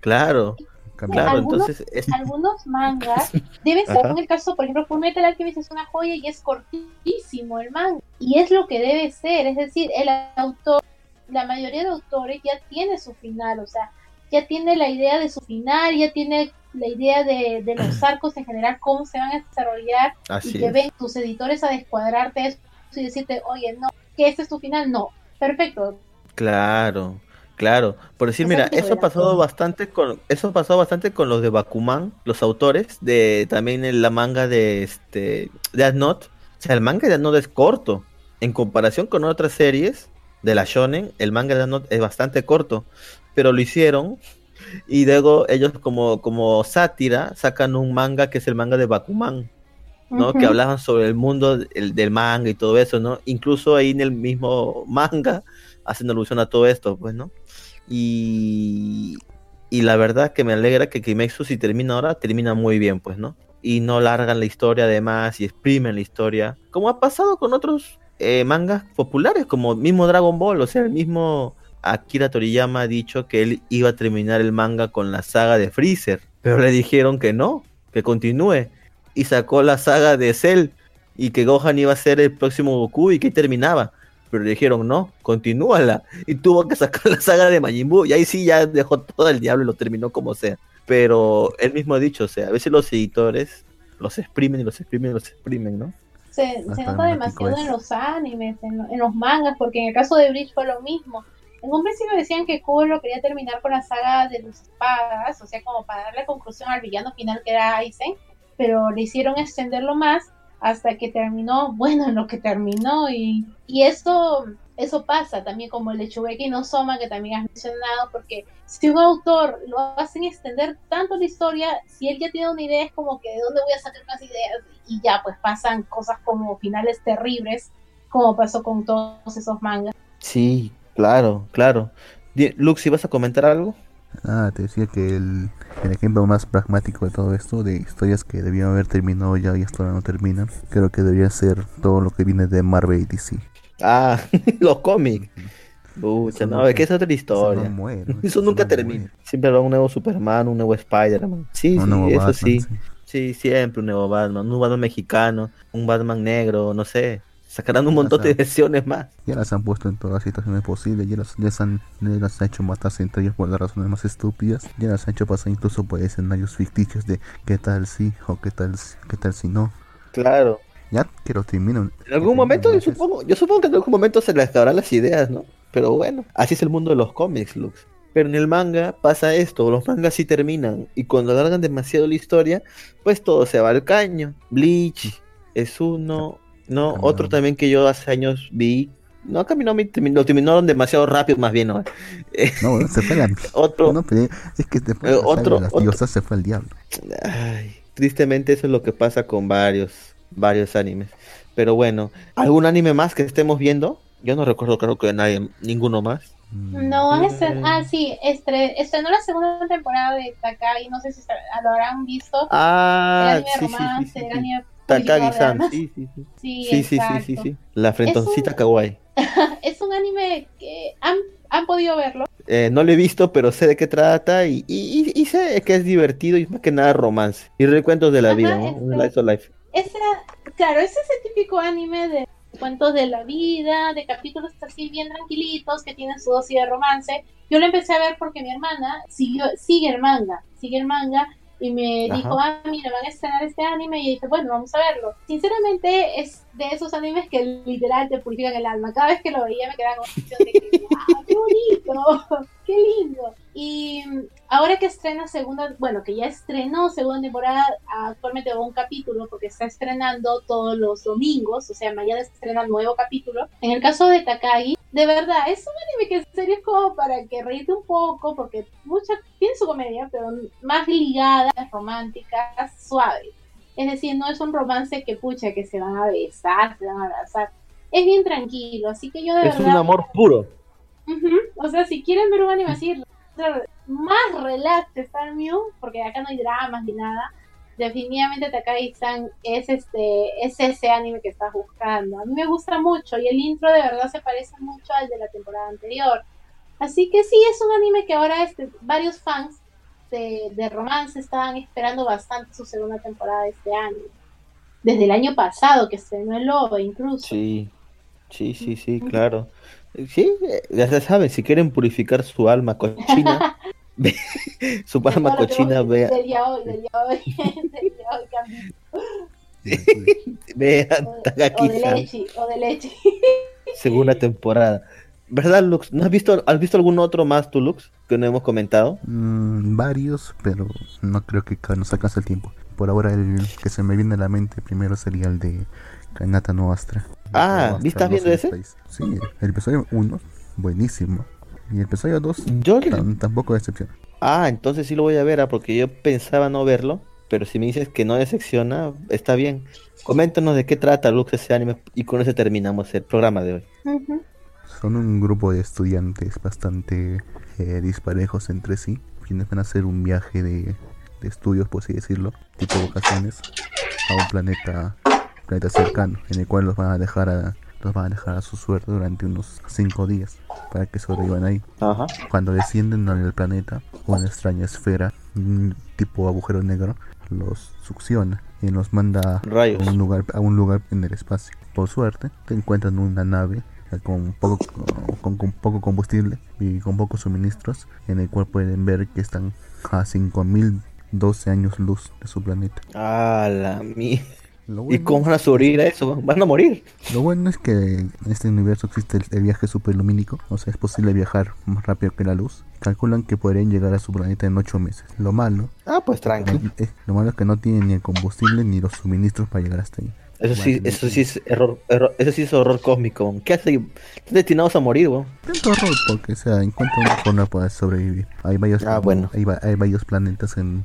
Claro. Claro, algunos, entonces (laughs) algunos mangas (laughs) deben ser en el caso, por ejemplo, Fullmetal Alchemist es una joya y es cortísimo el manga y es lo que debe ser, es decir, el autor la mayoría de autores ya tiene su final, o sea, ya tiene la idea de su final, ya tiene la idea de, los (clears throat) arcos en general, cómo se van a desarrollar y que ven tus editores a descuadrarte eso y decirte, oye, no, que este es tu final, no, perfecto. Claro, claro. Por decir, mira, eso ha pasado bastante con, eso pasó bastante con los de Bakuman, los autores, de también en la manga de este de Not. O sea, el manga de Not es corto. En comparación con otras series de la Shonen, el manga de Not es bastante corto. Pero lo hicieron y luego ellos como, como sátira sacan un manga que es el manga de Bakuman, ¿no? Que hablaban sobre el mundo del, manga y todo eso, ¿no? Incluso ahí en el mismo (laughs) manga hacen alusión a todo esto, pues, ¿no? Y, y la verdad que me alegra que Kimetsu si termina ahora, termina muy bien, pues, ¿no? Y no largan la historia además y exprimen la historia, como ha pasado con otros eh, mangas populares, como mismo Dragon Ball, o sea, el mismo Akira Toriyama ha dicho que él iba a terminar el manga con la saga de Freezer, pero le dijeron que no, que continúe. Y sacó la saga de Cell y que Gohan iba a ser el próximo Goku y que terminaba. Pero le dijeron no, continúala. Y tuvo que sacar la saga de Majin Buu. Y ahí sí ya dejó todo el diablo y lo terminó como sea. Pero él mismo ha dicho, o sea, a veces los editores los exprimen y los exprimen y los exprimen, ¿no? Se, nota demasiado en los animes, en, en, los mangas, porque en el caso de Bleach fue lo mismo. En un principio decían que Kuro quería terminar con la saga de los espadas, o sea, como para darle conclusión al villano final que era Aizen, pero le hicieron extenderlo más hasta que terminó, bueno, en lo que terminó, y, y eso, eso pasa también como el de Shugeki no Soma, que también has mencionado, porque si un autor lo hacen extender tanto la historia, si él ya tiene una idea, es como que de dónde voy a sacar más ideas, y ya pues pasan cosas como finales terribles, como pasó con todos esos mangas. Sí, Claro, claro. Lux, ¿si vas a comentar algo? Ah, te decía que el, ejemplo más pragmático de todo esto, de historias que debían haber terminado ya y hasta ahora no terminan, creo que debería ser todo lo que viene de Marvel y DC. Ah, (laughs) los cómics. Pucha, no, es que es otra historia. (laughs) Eso, nunca termina. Siempre habrá un nuevo Superman, un nuevo Spider-Man. Sí, sí, eso sí. sí. siempre un nuevo Batman, un Batman mexicano, un Batman negro, no sé. Sacarán un montón de versiones más. Ya las han puesto en todas las situaciones posibles, ya las, ya han, las han hecho matarse entre ellos por las razones más estúpidas, ya las han hecho pasar incluso por escenarios ficticios de qué tal si o qué tal, qué tal si no. Claro. Ya que lo terminen. En algún momento, yo supongo, yo supongo que en algún momento se les acabarán las ideas, ¿no? Pero bueno, así es el mundo de los cómics, Lux. Pero en el manga pasa esto, los mangas sí terminan y cuando alargan demasiado la historia, pues todo se va al caño. Bleach es uno, no, otro también que yo hace años vi. No caminó, lo terminaron demasiado rápido, más bien, ¿no? (laughs) No, se fue al otro. No, es que después de otro, las diosas se fue al diablo. Ay, tristemente eso es lo que pasa con varios, varios animes. Pero bueno, ¿algún anime más que estemos viendo? Yo no recuerdo, creo que nadie, ninguno más. Mm. No, este, ah, sí, estrenó la segunda temporada de Takai, no sé si lo habrán visto. Ah, sí, sí, sí, Takagi-san, (laughs) sí, sí, sí. Sí, sí, sí, sí, La frentoncita kawaii. (laughs) es un anime que han, han podido verlo. Eh, no lo he visto, pero sé de qué trata y, y, y, sé que es divertido y más que nada romance. Y recuentos de la vida, ¿no? Un life of life. claro, es ese típico anime de cuentos de la vida, de capítulos así bien tranquilitos que tienen su dosis de romance. Yo lo empecé a ver porque mi hermana siguió, sigue el manga, sigue el manga y me dijo, ah, mira, van a estrenar este anime y dije, bueno, vamos a verlo. Sinceramente es de esos animes que literal te purifican el alma. Cada vez que lo veía me quedaba con de que, ¡ah, qué bonito! (laughs) ¡Qué lindo! Y ahora que estrena segunda, bueno, que ya estrenó segunda temporada, actualmente va un capítulo porque está estrenando todos los domingos, o sea, mañana estrena el nuevo capítulo. En el caso de Takagi, de verdad, es un anime que en serio es como para que reírte un poco, porque mucha, tiene su comedia, pero más ligada, romántica, suave. Es decir, no es un romance que pucha, que se van a besar, se van a abrazar. Es bien tranquilo, así que yo de verdad... Es un amor puro. O sea, si quieren ver un anime así, más relax Star Mew, porque acá no hay dramas ni nada, definitivamente Takagi-san es este es ese anime que estás buscando. A mí me gusta mucho y el intro de verdad se parece mucho al de la temporada anterior. Así que sí, es un anime que ahora este, varios fans de, de romance estaban esperando bastante su segunda temporada de este año. Desde el año pasado que estrenó el lobo incluso. Sí, sí, sí, sí, claro. Sí, ya se saben, si quieren purificar su alma cochina, (laughs) su alma cochina, Vean. (laughs) O de leche, o de leche. Segunda temporada. ¿Verdad, Lux? ¿No has visto, has visto algún otro más, tú, Lux, que no hemos comentado? Mm, varios, pero no creo que nos alcance el tiempo. Por ahora, el que se me viene a la mente primero sería el de Kanata no Astra. Ah, ¿estás viendo ese? Sí, el episodio 1, buenísimo. Y el episodio 2, tampoco decepciona. Ah, entonces sí lo voy a ver, ah, porque yo pensaba no verlo. Pero si me dices que no decepciona, está bien. Coméntanos de qué trata Lux ese anime y con eso terminamos el programa de hoy. Son un grupo de estudiantes bastante eh, disparejos entre sí, quienes van a hacer un viaje de, de estudios, por así decirlo, tipo vacaciones, a un planeta planeta cercano, en el cual los van a dejar a, los van a dejar a su suerte durante unos 5 días para que sobrevivan ahí. Cuando descienden al planeta, una extraña esfera, un tipo agujero negro, los succiona y los manda A, un lugar, a un lugar en el espacio. Por suerte, te encuentran una nave con poco, con, con, poco combustible y con pocos suministros, en el cual pueden ver que están a 5012 años luz de su planeta. Ah, la mía. ¿Y cómo van a sobrevivir a eso? Van a morir. Lo bueno es que en este universo existe el, viaje superlumínico, o sea, es posible viajar más rápido que la luz. Calculan que podrían llegar a su planeta en 8 meses. Lo malo. Ah, pues tranquilo. Eh, lo malo es que no tienen ni el combustible ni los suministros para llegar hasta ahí. Eso sí, eso sí es error, eso sí es horror cósmico. ¿Qué hace? Están destinados a morir, weón. Tanto horror porque se encuentra una forma para sobrevivir. Hay varios, ah, bueno. hay, hay varios planetas en,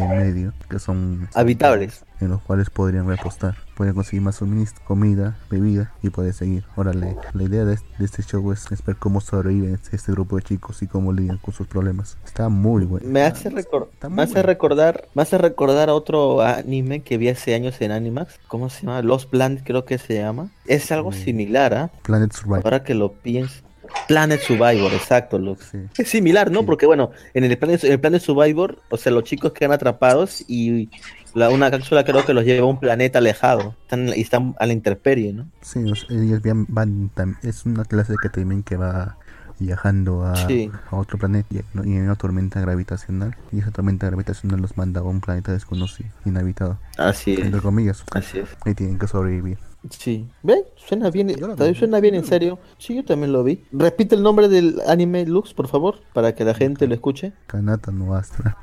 en medio que son habitables. en los cuales podrían repostar. Pueden conseguir más suministro comida bebida y puede seguir. Órale la idea de, este show es, ver cómo sobreviven este grupo de chicos y cómo lidian con sus problemas. Está muy bueno. Me hace, me hace recordar me hace recordar a otro anime que vi hace años en Animax. Cómo se llama Los Planet creo que se llama. Es algo similar a Planet Survivor ahora que lo pienso Planet Survivor, exacto. Es similar, ¿no? Porque bueno, en el Planet, el Planet Survivor, o sea, los chicos quedan atrapados y la, una cápsula creo que los lleva a un planeta alejado están, y están a la intemperie, ¿no? Sí, ellos van, es una clase que también que va viajando a, a otro planeta y, en una tormenta gravitacional y esa tormenta gravitacional los manda a un planeta desconocido, inhabitado. Así es. Entre comillas. Así es. Y tienen que sobrevivir. Sí, ¿ve? Suena bien, suena bien en serio. Sí, yo también lo vi. Repite el nombre del anime Lux, por favor, para que la gente lo escuche. Kanata no Astra.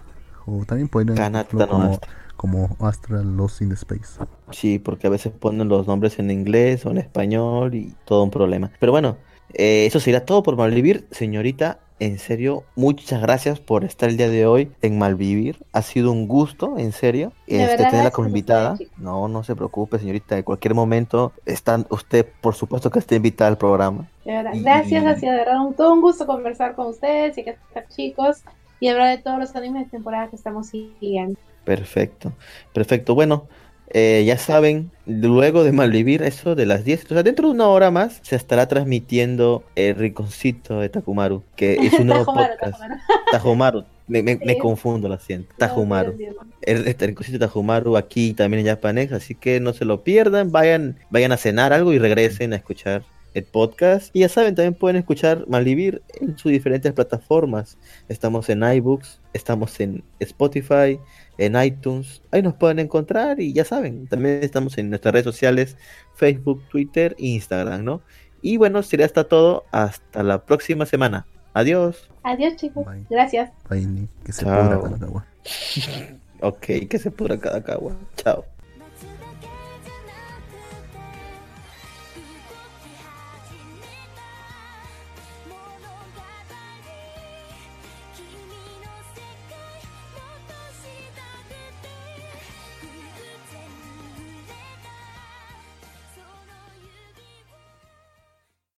O también pueden Kanata no como, Astra. como Astra Lost in Space. Sí, porque a veces ponen los nombres en inglés o en español y todo un problema. Pero bueno, eh, eso sería todo por Malvivir, señorita. En serio, muchas gracias por estar el día de hoy en Malvivir. Ha sido un gusto, en serio, este, tenerla como invitada. no, no se preocupe, señorita. En cualquier momento está usted, por supuesto, que esté invitada al programa. gracias, ha sido de verdad un, todo un gusto conversar con ustedes y que chicos y hablar de todos los animes de temporada que estamos siguiendo. Perfecto, perfecto. Bueno, eh, ya saben, luego de Malvivir, eso de las 10, o sea, dentro de una hora más se estará transmitiendo el Riconcito de Takumaru, que (laughs) es un nuevo podcast. Tajumaru. Me, confundo, lo siento. Tajumaru. El, el, Rinconcito de Tajumaru aquí también en Japanex, así que no se lo pierdan, vayan, vayan a cenar algo y regresen a escuchar el podcast. Y ya saben, también pueden escuchar Malvivir en sus diferentes plataformas. Estamos en iBooks, estamos en Spotify, en iTunes. Ahí nos pueden encontrar y ya saben, también estamos en nuestras redes sociales, Facebook, Twitter e Instagram, ¿no? Y bueno, sería hasta todo. Hasta la próxima semana. Adiós. Adiós, chicos. Gracias. que se pudra cada cagua. (laughs) ok, que se pudra cada cagua. Chao.